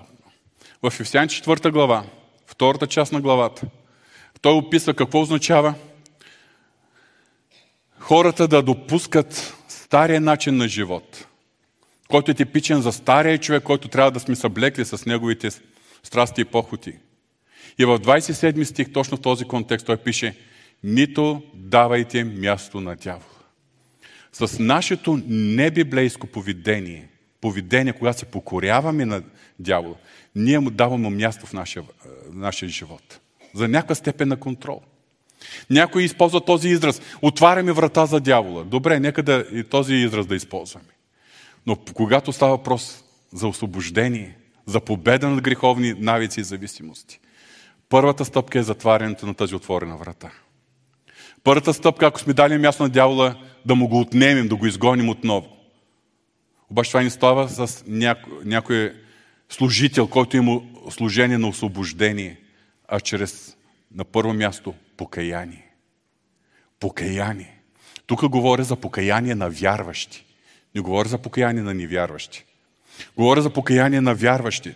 В Ефесян 4 глава, втората част на главата, той описва какво означава хората да допускат стария начин на живот, който е типичен за стария човек, който трябва да сме съблекли с неговите страсти и похоти. И в 27 стих, точно в този контекст, той пише Нито давайте място на дявола. С нашето небиблейско поведение, поведение, когато се покоряваме на дявола, ние му даваме място в нашия, в нашия живот. За някаква степен на контрол. Някой използва този израз. Отваряме врата за дявола. Добре, нека да и този израз да използваме. Но когато става въпрос за освобождение, за победа над греховни навици и зависимости, първата стъпка е затварянето на тази отворена врата. Първата стъпка, ако сме дали място на дявола, да му го отнемем, да го изгоним отново. Обаче това не става с няко, някой служител, който има служение на освобождение, а чрез на първо място покаяние. Покаяние. Тук говоря за покаяние на вярващи. Не говоря за покаяние на невярващи. Говоря за покаяние на вярващи.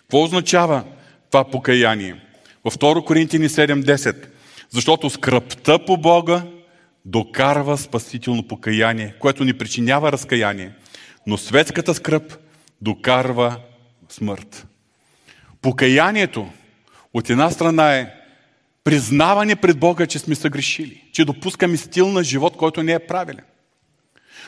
Какво означава това покаяние? Във 2 Коринтини 7.10 Защото скръпта по Бога докарва спасително покаяние, което ни причинява разкаяние, но светската скръп докарва смърт. Покаянието от една страна е признаване пред Бога, че сме съгрешили, че допускаме стил на живот, който не е правилен.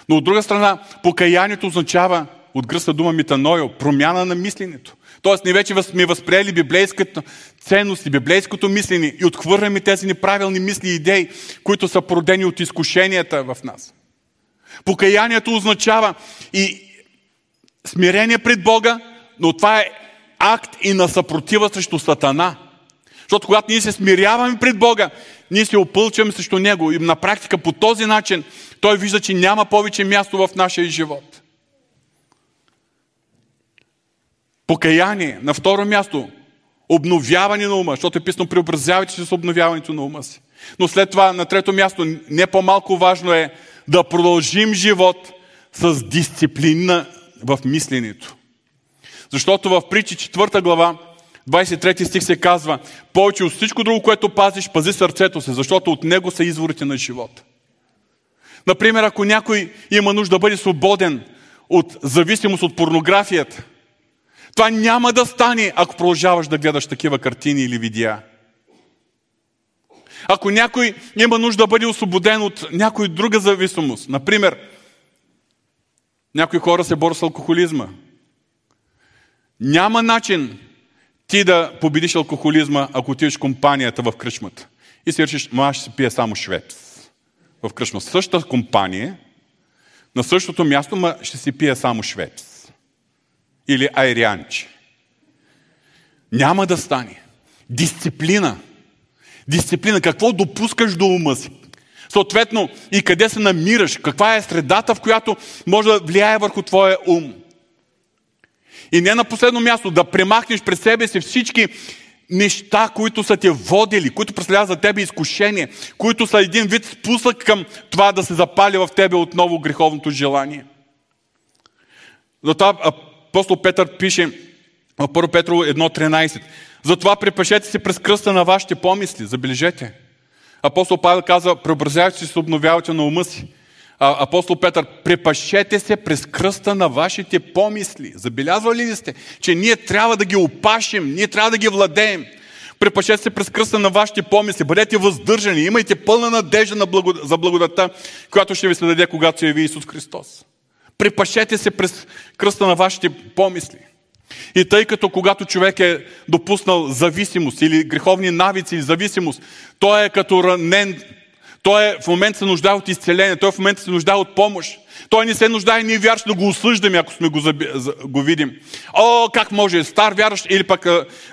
Но от друга страна, покаянието означава, от гръста дума метанойо, промяна на мисленето. Тоест, ние вече сме възприели библейската ценност и библейското мислене и отхвърляме тези неправилни мисли и идеи, които са породени от изкушенията в нас. Покаянието означава и смирение пред Бога, но това е акт и на съпротива срещу Сатана. Защото когато ние се смиряваме пред Бога, ние се опълчваме срещу Него и на практика по този начин Той вижда, че няма повече място в нашия живот. Покаяние. На второ място, обновяване на ума, защото е писано преобразявайте се с обновяването на ума си. Но след това, на трето място, не по-малко важно е да продължим живот с дисциплина в мисленето. Защото в притчи 4 глава, 23 стих се казва, повече от всичко друго, което пазиш, пази сърцето се, защото от него са изворите на живота. Например, ако някой има нужда да бъде свободен от зависимост от порнографията, това няма да стане, ако продължаваш да гледаш такива картини или видеа. Ако някой има нужда да бъде освободен от някоя друга зависимост, например, някои хора се борят с алкохолизма. Няма начин ти да победиш алкохолизма, ако отидеш компанията в кръчмата и си решиш, ма ще си пия само швепс. В кръчма същата компания, на същото място, ма ще си пия само швепс или айрианче. Няма да стане. Дисциплина. Дисциплина. Какво допускаш до ума си? Съответно, и къде се намираш? Каква е средата, в която може да влияе върху твоя ум? И не на последно място, да премахнеш пред себе си всички неща, които са те водили, които представляват за тебе изкушение, които са един вид спусък към това да се запали в тебе отново греховното желание. Затова апостол Петър пише в 1 Петро 1.13. Затова припашете се през кръста на вашите помисли. Забележете. Апостол Павел казва, преобразявайте се обновявате на ума си. Апостол Петър, препашете се през кръста на вашите помисли. Забелязвали ли сте, че ние трябва да ги опашим, ние трябва да ги владеем. Препашете се през кръста на вашите помисли. Бъдете въздържани. Имайте пълна надежда на благод... за благодата, която ще ви се даде, когато се яви Исус Христос. Препашете се през кръста на вашите помисли. И тъй като когато човек е допуснал зависимост или греховни навици или зависимост, той е като ранен, той е в момента се нуждае от изцеление, той в момента се нуждае от помощ. Той не се нуждае ние вярващи да го осъждаме, ако сме го, заби, го видим. О, как може, стар вярващ или пък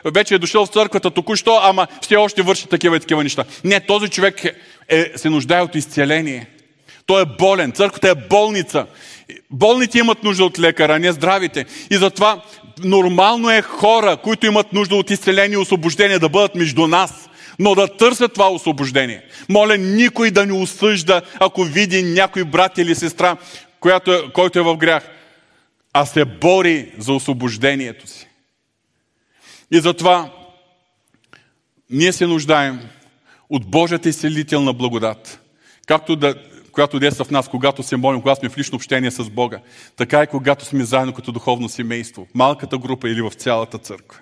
вече е дошъл в църквата току-що, ама все още върши такива и такива неща. Не, този човек е, е, се нуждае от изцеление. Той е болен. Църквата е болница. Болните имат нужда от лекара, а не здравите. И затова нормално е хора, които имат нужда от изцеление и освобождение, да бъдат между нас, но да търсят това освобождение. Моля никой да ни осъжда, ако види някой брат или сестра, която е, който е в грях, а се бори за освобождението си. И затова ние се нуждаем от Божията изцелителна благодат, както да която действа в нас, когато се молим, когато сме в лично общение с Бога, така и когато сме заедно като духовно семейство, малката група или в цялата църква.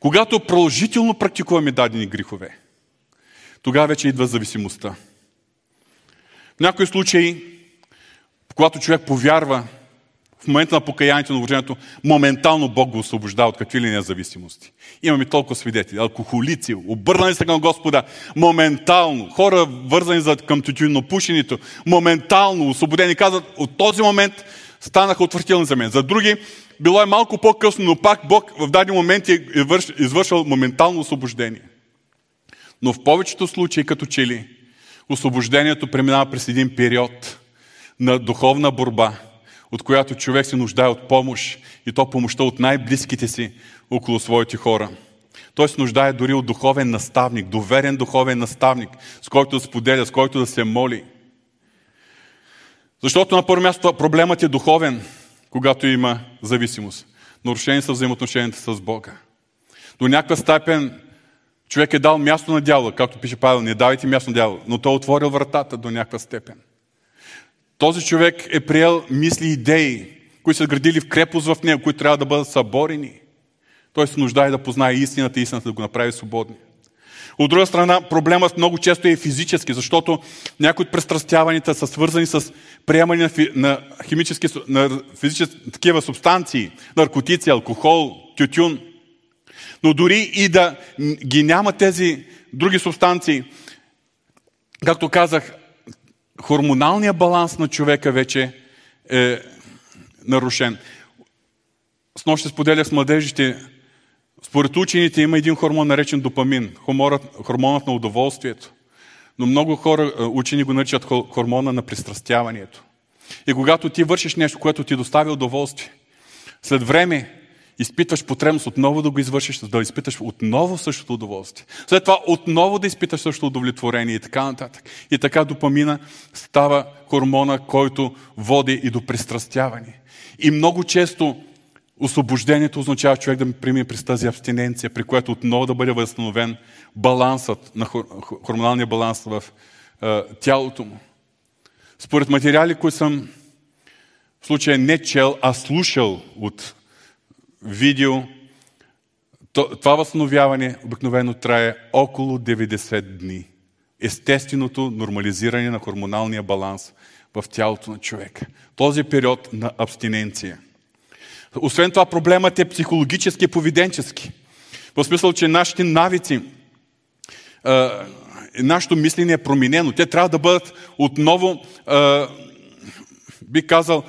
Когато продължително практикуваме дадени грехове, тогава вече идва зависимостта. В някои случаи, когато човек повярва, в момента на покаянието на вържението, моментално Бог го освобождава от какви ли независимости. Имаме толкова свидетели. Алкохолици, обърнали се към Господа, моментално. Хора вързани за, към тютюнопушенето, моментално освободени. Казват, от този момент станаха отвратителни за мен. За други, било е малко по-късно, но пак Бог в даден момент е извършил моментално освобождение. Но в повечето случаи, като че ли, освобождението преминава през един период на духовна борба – от която човек се нуждае от помощ и то помощта от най-близките си около своите хора. Той се нуждае дори от духовен наставник, доверен духовен наставник, с който да споделя, с който да се моли. Защото на първо място проблемът е духовен, когато има зависимост. Нарушени са взаимоотношенията с Бога. До някаква степен човек е дал място на дявола, както пише Павел, не давайте място на дявола, но той е отворил вратата до някаква степен. Този човек е приел мисли и идеи, които са градили в крепост в него, които трябва да бъдат съборени. Той се нуждае да познае истината и истината да го направи свободни. От друга страна, проблемът много често е физически, защото някои от престрастяванията са свързани с приемане на, на химически, на физически такива субстанции, наркотици, алкохол, тютюн. Но дори и да ги няма тези други субстанции, както казах, хормоналният баланс на човека вече е нарушен. С нощ ще споделях с младежите, според учените има един хормон наречен допамин, хормонът на удоволствието. Но много хора, е, учени го наричат хормона на пристрастяването. И когато ти вършиш нещо, което ти доставя удоволствие, след време изпитваш потребност отново да го извършиш, да изпиташ отново същото удоволствие. След това отново да изпиташ същото удовлетворение и така нататък. И така допамина става хормона, който води и до пристрастяване. И много често освобождението означава човек да премине през тази абстиненция, при която отново да бъде възстановен балансът на хормоналния баланс в е, тялото му. Според материали, които съм в случая не чел, а слушал от видео. Това възстановяване обикновено трае около 90 дни. Естественото нормализиране на хормоналния баланс в тялото на човека. Този период на абстиненция. Освен това, проблемът е психологически и поведенчески. В смисъл, че нашите навици, нашето мислене е променено. Те трябва да бъдат отново, би казал,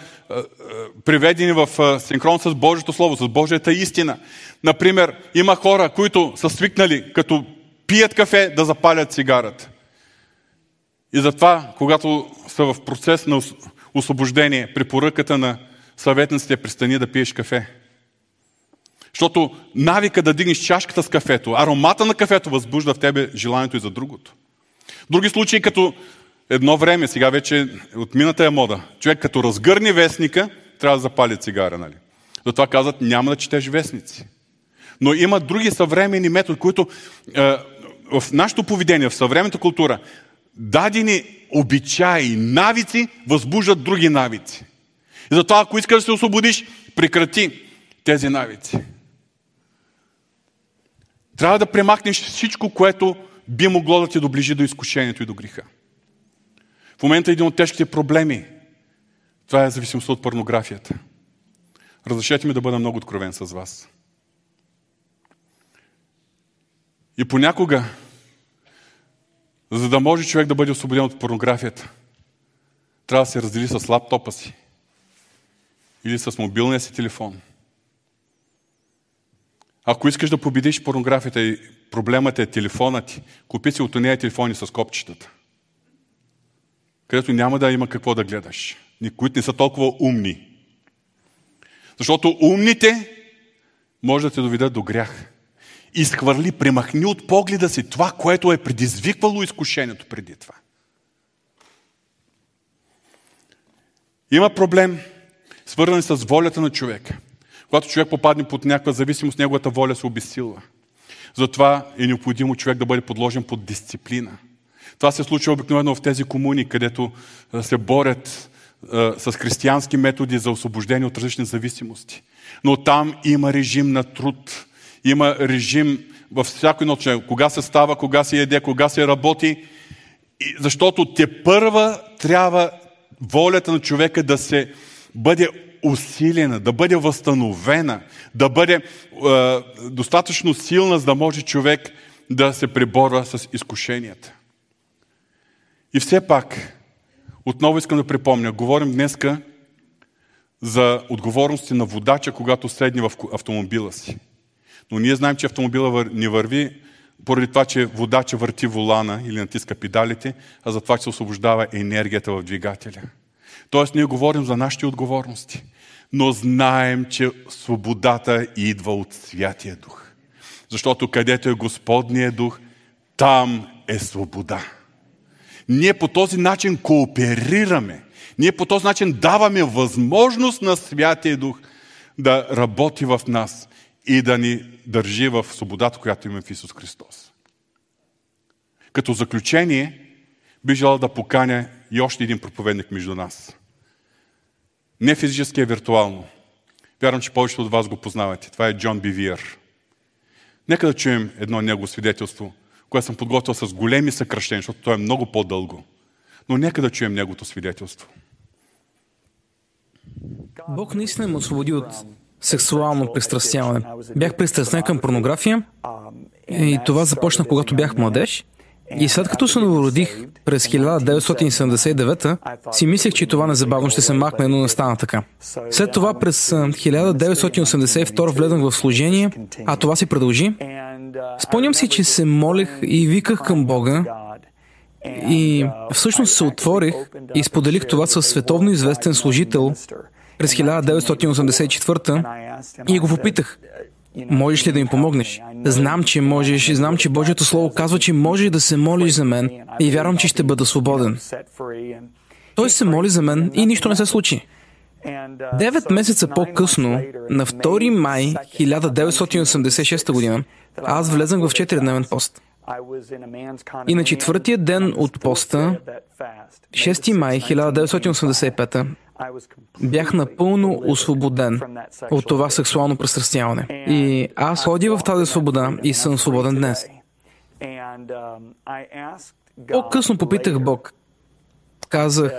приведени в синхрон с Божието Слово, с Божията истина. Например, има хора, които са свикнали, като пият кафе, да запалят цигарата. И затова, когато са в процес на освобождение, препоръката на съветниците пристани да пиеш кафе. Защото навика да дигнеш чашката с кафето, аромата на кафето възбужда в тебе желанието и за другото. Други случаи, като едно време, сега вече от мината е мода, човек като разгърни вестника, трябва да запали цигара, нали? Затова казват, няма да четеш вестници. Но има други съвременни методи, които е, в нашето поведение, в съвременната култура, дадени обичаи, навици възбуждат други навици. И затова, ако искаш да се освободиш, прекрати тези навици. Трябва да премахнеш всичко, което би могло да те доближи до изкушението и до греха. В момента един от тежките проблеми, това е зависимостта от порнографията. Разрешете ми да бъда много откровен с вас. И понякога, за да може човек да бъде освободен от порнографията, трябва да се раздели с лаптопа си или с мобилния си телефон. Ако искаш да победиш порнографията и проблемът е телефонът ти, купи си от нея телефони с копчетата, където няма да има какво да гледаш, които не са толкова умни. Защото умните може да те доведат до грях. Изхвърли, премахни от погледа си това, което е предизвиквало изкушението преди това. Има проблем, свързан с волята на човека. Когато човек попадне под някаква зависимост, неговата воля се обесилва. Затова е необходимо човек да бъде подложен под дисциплина. Това се случва обикновено в тези комуни, където се борят с християнски методи за освобождение от различни зависимости. Но там има режим на труд, има режим във всяко едно човек. Кога се става, кога се еде, кога се работи. Защото те първа трябва волята на човека да се бъде усилена, да бъде възстановена, да бъде е, достатъчно силна, за да може човек да се преборва с изкушенията. И все пак, отново искам да припомня, говорим днеска за отговорности на водача, когато седне в автомобила си. Но ние знаем, че автомобила не върви поради това, че водача върти волана или натиска педалите, а за това, че се освобождава енергията в двигателя. Тоест, ние говорим за нашите отговорности, но знаем, че свободата идва от Святия Дух. Защото където е Господния Дух, там е свобода. Ние по този начин кооперираме. Ние по този начин даваме възможност на Святия Дух да работи в нас и да ни държи в свободата, която има в Исус Христос. Като заключение, би желал да поканя и още един проповедник между нас. Не физически, а виртуално. Вярвам, че повечето от вас го познавате. Това е Джон Бивиер. Нека да чуем едно негово свидетелство, което съм подготвил с големи съкръщения, защото то е много по-дълго. Но нека да чуем неговото свидетелство. Бог наистина ме освободи от сексуално пристрастяване. Бях пристрастен към порнография и това започна когато бях младеж. И след като се новородих през 1979 си мислех, че това незабавно ще се махне, но не стана така. След това през 1982 влезах в служение, а това се продължи. Спомням си, че се молех и виках към Бога и всъщност се отворих и споделих това с световно известен служител през 1984 и го попитах, можеш ли да ми помогнеш? Знам, че можеш, знам, че Божието Слово казва, че можеш да се молиш за мен и вярвам, че ще бъда свободен. Той се моли за мен и нищо не се случи. Девет месеца по-късно, на 2 май 1986 година, аз влезах в 4-дневен пост. И на четвъртия ден от поста, 6 май 1985, бях напълно освободен от това сексуално престрастяване. И аз ходя в тази свобода и съм свободен днес. По-късно попитах Бог. Казах,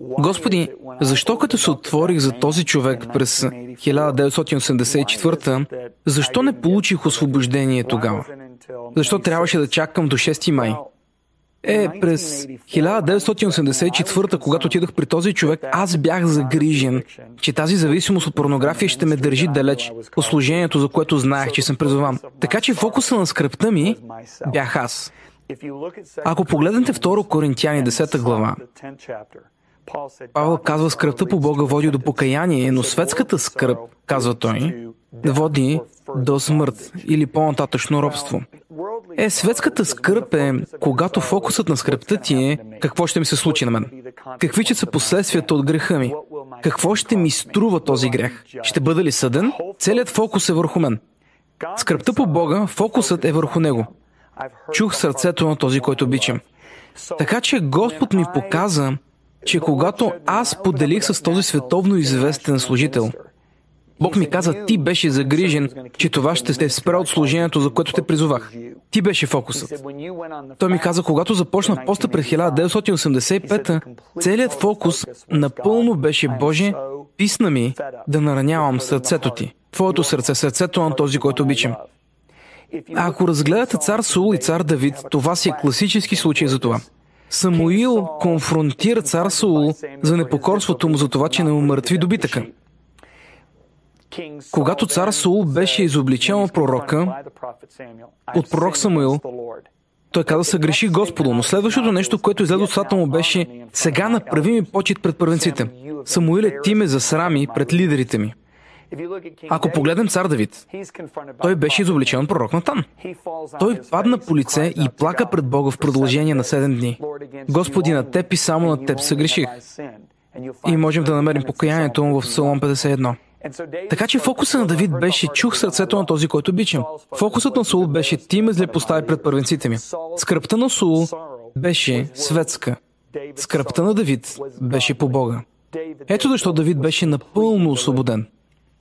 Господи, защо като се отворих за този човек през 1984, защо не получих освобождение тогава? Защо трябваше да чакам до 6 май? Е, през 1984, когато отидох при този човек, аз бях загрижен, че тази зависимост от порнография ще ме държи далеч от служението, за което знаех, че съм призован. Така че фокуса на скръпта ми бях аз. Ако погледнете 2 Коринтияни 10 глава, Павел казва, скръпта по Бога води до покаяние, но светската скръп, казва той, води до смърт или по-нататъчно робство. Е, светската скръп е, когато фокусът на скръпта ти е какво ще ми се случи на мен. Какви ще са последствията от греха ми? Какво ще ми струва този грех? Ще бъда ли съден? Целият фокус е върху мен. Скръпта по Бога, фокусът е върху Него. Чух сърцето на този, който обичам. Така че Господ ми показа, че когато аз поделих с този световно известен служител Бог ми каза, ти беше загрижен, че това ще те спре от служението, за което те призовах. Ти беше фокусът. Той ми каза, когато започна поста през 1985, целият фокус напълно беше Боже, писна ми да наранявам сърцето ти. Твоето сърце, сърцето на този, който обичам. А ако разгледате цар Сул и цар Давид, това си е класически случай за това. Самуил конфронтира цар Саул за непокорството му за това, че не умъртви добитъка. Когато цар Саул беше изобличен от пророка, от пророк Самуил, той каза, се греши Господу, но следващото нещо, което излезе от устата му беше, сега направи ми почет пред първенците. Самуиле, ти ме засрами пред лидерите ми. Ако погледнем цар Давид, той беше изобличен от пророк Натан. Той падна по лице и плака пред Бога в продължение на 7 дни. Господи, на теб и само на теб се греших. И можем да намерим покаянието му в Псалом 51. Така че фокуса на Давид беше чух сърцето на този, който обичам. Фокусът на Сул беше ти ме зле постави пред първенците ми. Скръпта на Сул беше светска. Скръпта на Давид беше по Бога. Ето защо Давид беше напълно освободен.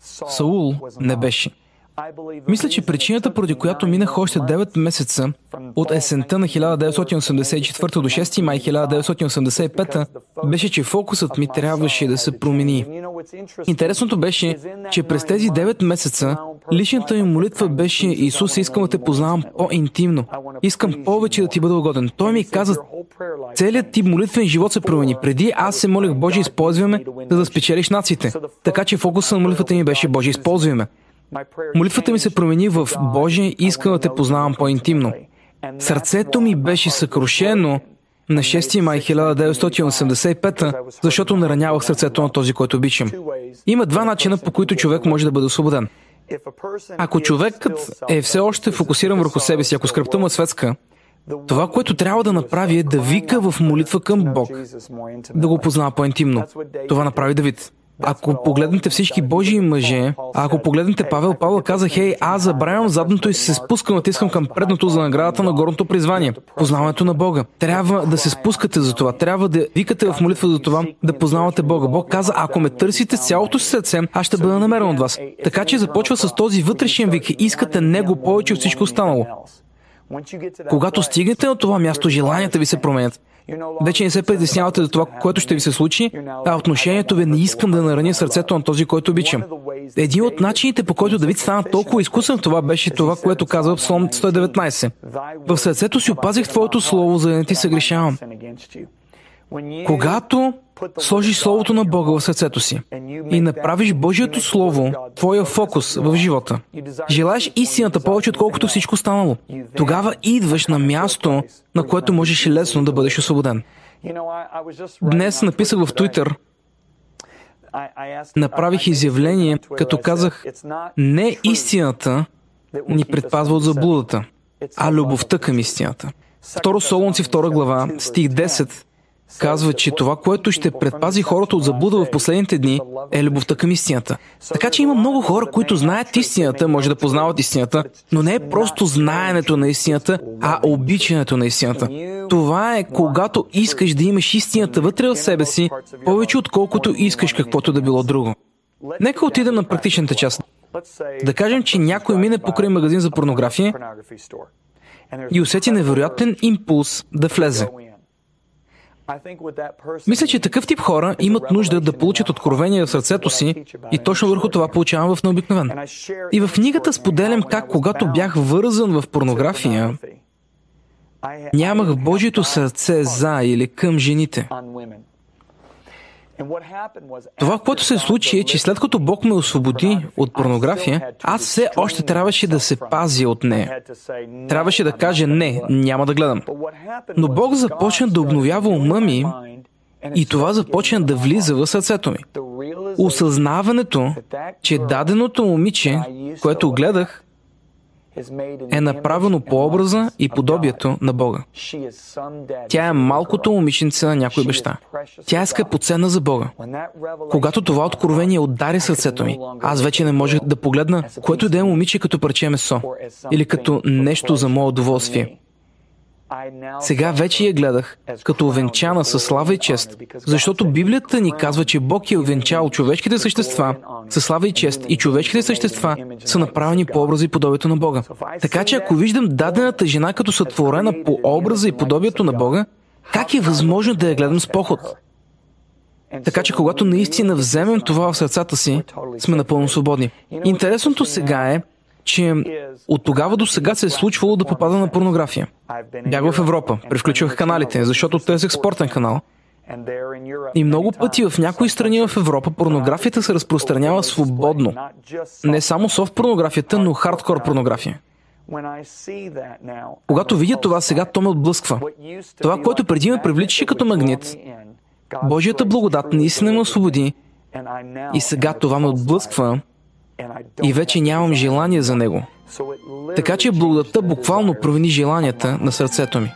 Саул не беше. Мисля, че причината, поради която минах още 9 месеца от есента на 1984 до 6 май 1985, беше, че фокусът ми трябваше да се промени. Интересното беше, че през тези 9 месеца личната ми молитва беше Исус, искам да те познавам по-интимно. Искам повече да ти бъда угоден. Той ми каза, целият ти молитвен живот се промени. Преди аз се молих Боже, използваме, за да спечелиш нациите. Така че фокусът на молитвата ми беше Боже, използваме. Молитвата ми се промени в Боже, искам да те познавам по-интимно. Сърцето ми беше съкрушено на 6 май 1985, защото наранявах сърцето на този, който обичам. Има два начина, по които човек може да бъде освободен. Ако човекът е все още фокусиран върху себе си, ако скръпта му е светска, това, което трябва да направи е да вика в молитва към Бог, да го познава по-интимно. Това направи Давид. Ако погледнете всички Божии мъже, ако погледнете Павел, Павел каза, хей, аз забравям задното и се спускам, натискам към предното за наградата на горното призвание. Познаването на Бога. Трябва да се спускате за това. Трябва да викате в молитва за това, да познавате Бога. Бог каза, ако ме търсите с цялото си сърце, аз ще бъда намерен от вас. Така че започва с този вътрешен вик. Искате Него повече от всичко останало. Когато стигнете на това място, желанията ви се променят. Вече не се притеснявате за това, което ще ви се случи, а отношението ви не искам да нараня сърцето на този, който обичам. Един от начините, по който Давид стана толкова изкусен в това, беше това, което казва в Псалом 119. В сърцето си опазих Твоето слово, за да не ти съгрешавам. Когато сложиш Словото на Бога в сърцето си и направиш Божието Слово твоя фокус в живота, желаеш истината повече, отколкото всичко останало, тогава идваш на място, на което можеш лесно да бъдеш освободен. Днес написах в Твитър, направих изявление, като казах, не истината ни предпазва от заблудата, а любовта към истината. Второ Солунци, втора глава, стих 10, казва, че това, което ще предпази хората от заблуда в последните дни, е любовта към истината. Така че има много хора, които знаят истината, може да познават истината, но не е просто знаенето на истината, а обичането на истината. Това е когато искаш да имаш истината вътре в себе си, повече отколкото искаш каквото да било друго. Нека отидем на практичната част. Да кажем, че някой мине покрай магазин за порнография и усети невероятен импулс да влезе. Мисля, че такъв тип хора имат нужда да получат откровение в сърцето си и точно върху това получавам в необикновен. И в книгата споделям как, когато бях вързан в порнография, нямах Божието сърце за или към жените. Това, което се случи е, че след като Бог ме освободи от порнография, аз все още трябваше да се пазя от нея. Трябваше да кажа не, няма да гледам. Но Бог започна да обновява ума ми и това започна да влиза в сърцето ми. Осъзнаването, че даденото момиче, което гледах, е направено по образа и подобието на Бога. Тя е малкото момиченце на някой баща. Тя е скъпоценна за Бога. Когато това откровение удари сърцето ми, аз вече не можех да погледна което да е момиче като парче месо или като нещо за мое удоволствие. Сега вече я гледах като овенчана със слава и чест, защото Библията ни казва, че Бог е овенчал човешките същества със слава и чест и човешките същества са направени по образа и подобието на Бога. Така че ако виждам дадената жена като сътворена по образа и подобието на Бога, как е възможно да я гледам с поход? Така че когато наистина вземем това в сърцата си, сме напълно свободни. Интересното сега е, че от тогава до сега се е случвало да попада на порнография. Бях в Европа, превключвах каналите, защото търсех спортен канал. И много пъти в някои страни в Европа порнографията се разпространява свободно. Не само софт порнографията, но хардкор порнография. Когато видя това сега, то ме отблъсква. Това, което преди ме привличаше като магнит, Божията благодат наистина ме освободи и сега това ме отблъсква и вече нямам желание за него. Така че благодатта буквално провини желанията на сърцето ми.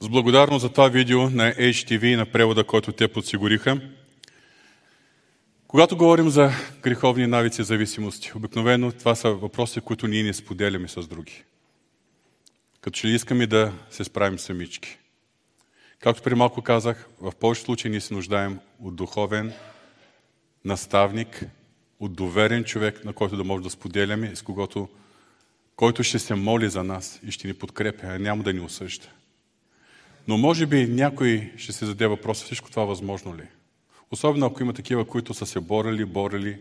С благодарност за това видео на HTV и на превода, който те подсигуриха. Когато говорим за греховни навици и зависимости, обикновено това са въпроси, които ние не споделяме с други. Като че ли искаме да се справим самички. Както при малко казах, в повече случаи ние се нуждаем от духовен наставник, от доверен човек, на който да може да споделяме, с когото, който ще се моли за нас и ще ни подкрепя, а няма да ни осъжда. Но може би някой ще се зададе въпроса, всичко това възможно ли? Особено ако има такива, които са се борили, борили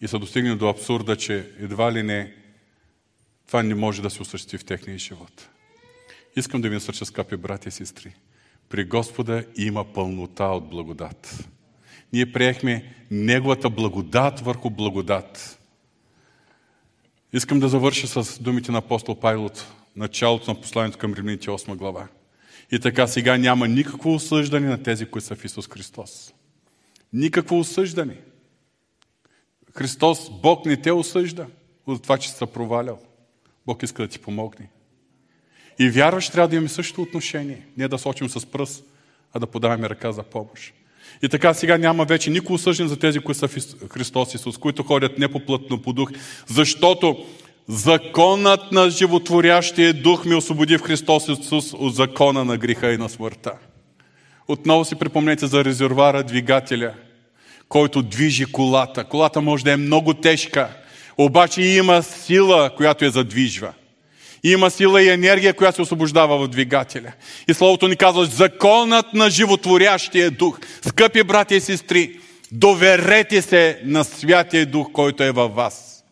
и са достигнали до абсурда, че едва ли не това не може да се осъществи в техния живот. Искам да ви насърча, скъпи брати и сестри. При Господа има пълнота от благодат. Ние приехме Неговата благодат върху благодат. Искам да завърша с думите на апостол Павел от началото на посланието към Римляните 8 глава. И така сега няма никакво осъждане на тези, които са в Исус Христос. Никакво осъждане. Христос, Бог не те осъжда от това, че се провалял. Бог иска да ти помогне. И вярваш, трябва да имаме същото отношение. Не да сочим с пръст, а да подаваме ръка за помощ. И така сега няма вече никой осъжден за тези, които са в Христос Исус, които ходят не по плътно по дух, защото законът на животворящия дух ми освободи в Христос Исус от закона на греха и на смъртта. Отново си припомнете за резервара, двигателя, който движи колата. Колата може да е много тежка, обаче има сила, която я задвижва. Има сила и енергия, която се освобождава в двигателя. И Словото ни казва, законът на животворящия дух. Скъпи брати и сестри, доверете се на Святия Дух, който е във вас.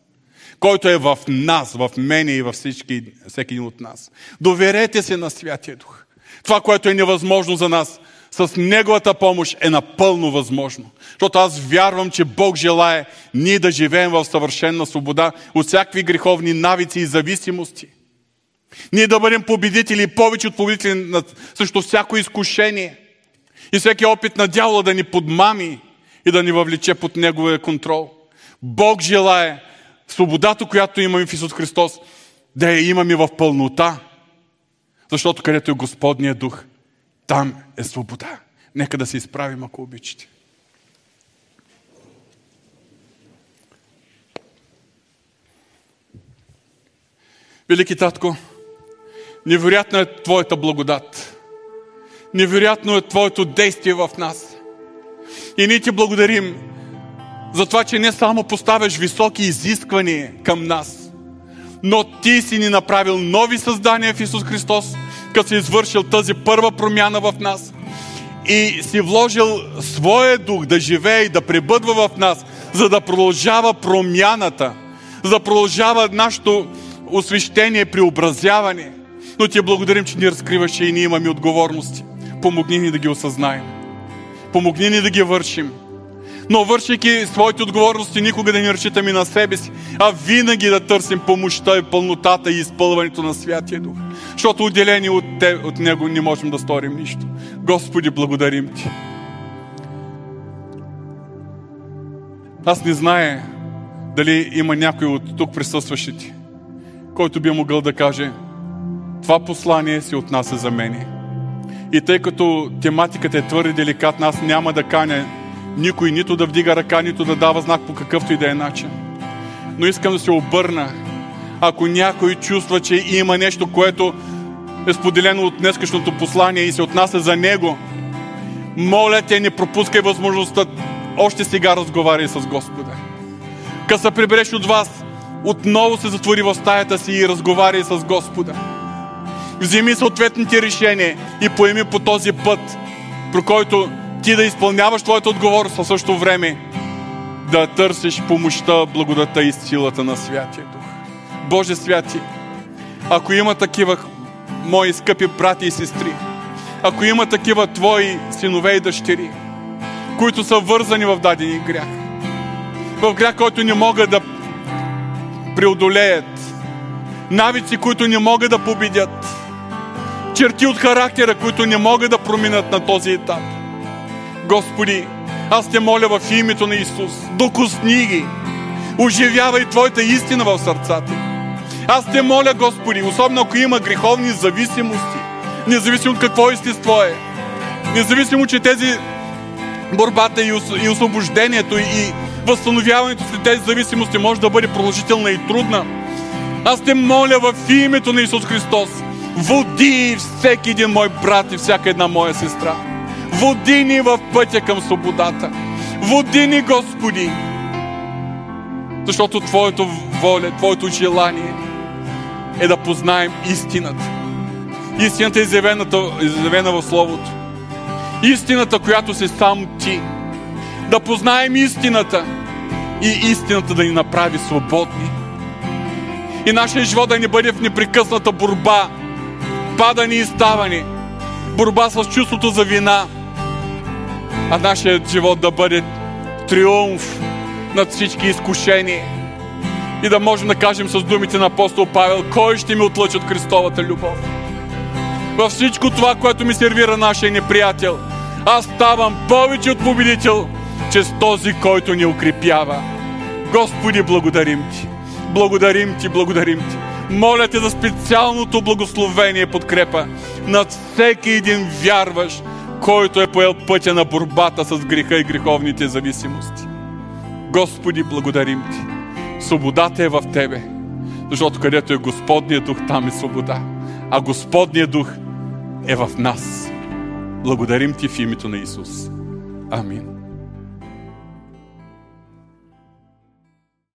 Който е в нас, в мене и във всички, всеки един от нас. Доверете се на Святия Дух. Това, което е невъзможно за нас, с Неговата помощ е напълно възможно. Защото аз вярвам, че Бог желае ние да живеем в съвършенна свобода от всякакви греховни навици и зависимости. Ние да бъдем победители, повече от победители също всяко изкушение. И всеки опит на дявола да ни подмами и да ни въвлече под Неговия контрол. Бог желае свободата, която имаме в Исус Христос, да я имаме в пълнота. Защото където е Господния дух, там е свобода. Нека да се изправим, ако обичате. Велики татко, невероятно е Твоята благодат. Невероятно е Твоето действие в нас. И ние Ти благодарим за това, че не само поставяш високи изисквания към нас, но Ти си ни направил нови създания в Исус Христос – като си извършил тази първа промяна в нас и си вложил своя дух да живее и да пребъдва в нас, за да продължава промяната, за да продължава нашето освещение, преобразяване. Но ти благодарим, че ни разкриваш и ние имаме отговорности. Помогни ни да ги осъзнаем. Помогни ни да ги вършим но вършики своите отговорности никога да не разчитаме на себе си, а винаги да търсим помощта и пълнотата и изпълването на Святия Дух. Защото отделени от, те, от Него не можем да сторим нищо. Господи, благодарим Ти. Аз не знае дали има някой от тук присъстващите, който би могъл да каже, това послание се отнася за мене. И тъй като тематиката е твърде деликатна, аз няма да каня никой нито да вдига ръка, нито да дава знак по какъвто и да е начин. Но искам да се обърна. Ако някой чувства, че има нещо, което е споделено от днескашното послание и се отнася за него, моля те, не пропускай възможността. Още сега разговаряй с Господа. Като се прибереш от вас, отново се затвори в стаята си и разговаряй с Господа. Вземи съответните решения и поеми по този път, про който ти да изпълняваш твоята отговорност, а също време да търсиш помощта, благодата и силата на Святия Дух. Боже святи, ако има такива мои скъпи брати и сестри, ако има такива твои синове и дъщери, които са вързани в дадени грях, в грях, който не могат да преодолеят, навици, които не могат да победят, черти от характера, които не могат да проминат на този етап. Господи, аз те моля в името на Исус, докосни ги, оживявай Твоята истина в сърцата. Аз те моля, Господи, особено ако има греховни зависимости, независимо от какво естество е, независимо, че тези борбата и освобождението и възстановяването след тези зависимости може да бъде продължителна и трудна. Аз те моля в името на Исус Христос, води всеки един мой брат и всяка една моя сестра. Води ни в пътя към свободата. Води ни, Господи, защото Твоето воля, Твоето желание е да познаем истината. Истината е изявена, изявена в Словото. Истината, която си сам Ти. Да познаем истината и истината да ни направи свободни. И нашия живот да ни бъде в непрекъсната борба, падани и ставани, борба с чувството за вина, а нашият живот да бъде триумф над всички изкушения. И да можем да кажем с думите на апостол Павел, кой ще ми отлъчи от Христовата любов? Във всичко това, което ми сервира нашия неприятел, аз ставам повече от победител, чрез този, който ни укрепява. Господи, благодарим Ти. Благодарим Ти, благодарим Ти. Моля Те за специалното благословение и подкрепа над всеки един вярващ, който е поел пътя на борбата с греха и греховните зависимости. Господи, благодарим Ти. Свободата е в Тебе, защото където е Господният дух, там е свобода. А Господният дух е в нас. Благодарим Ти в името на Исус. Амин.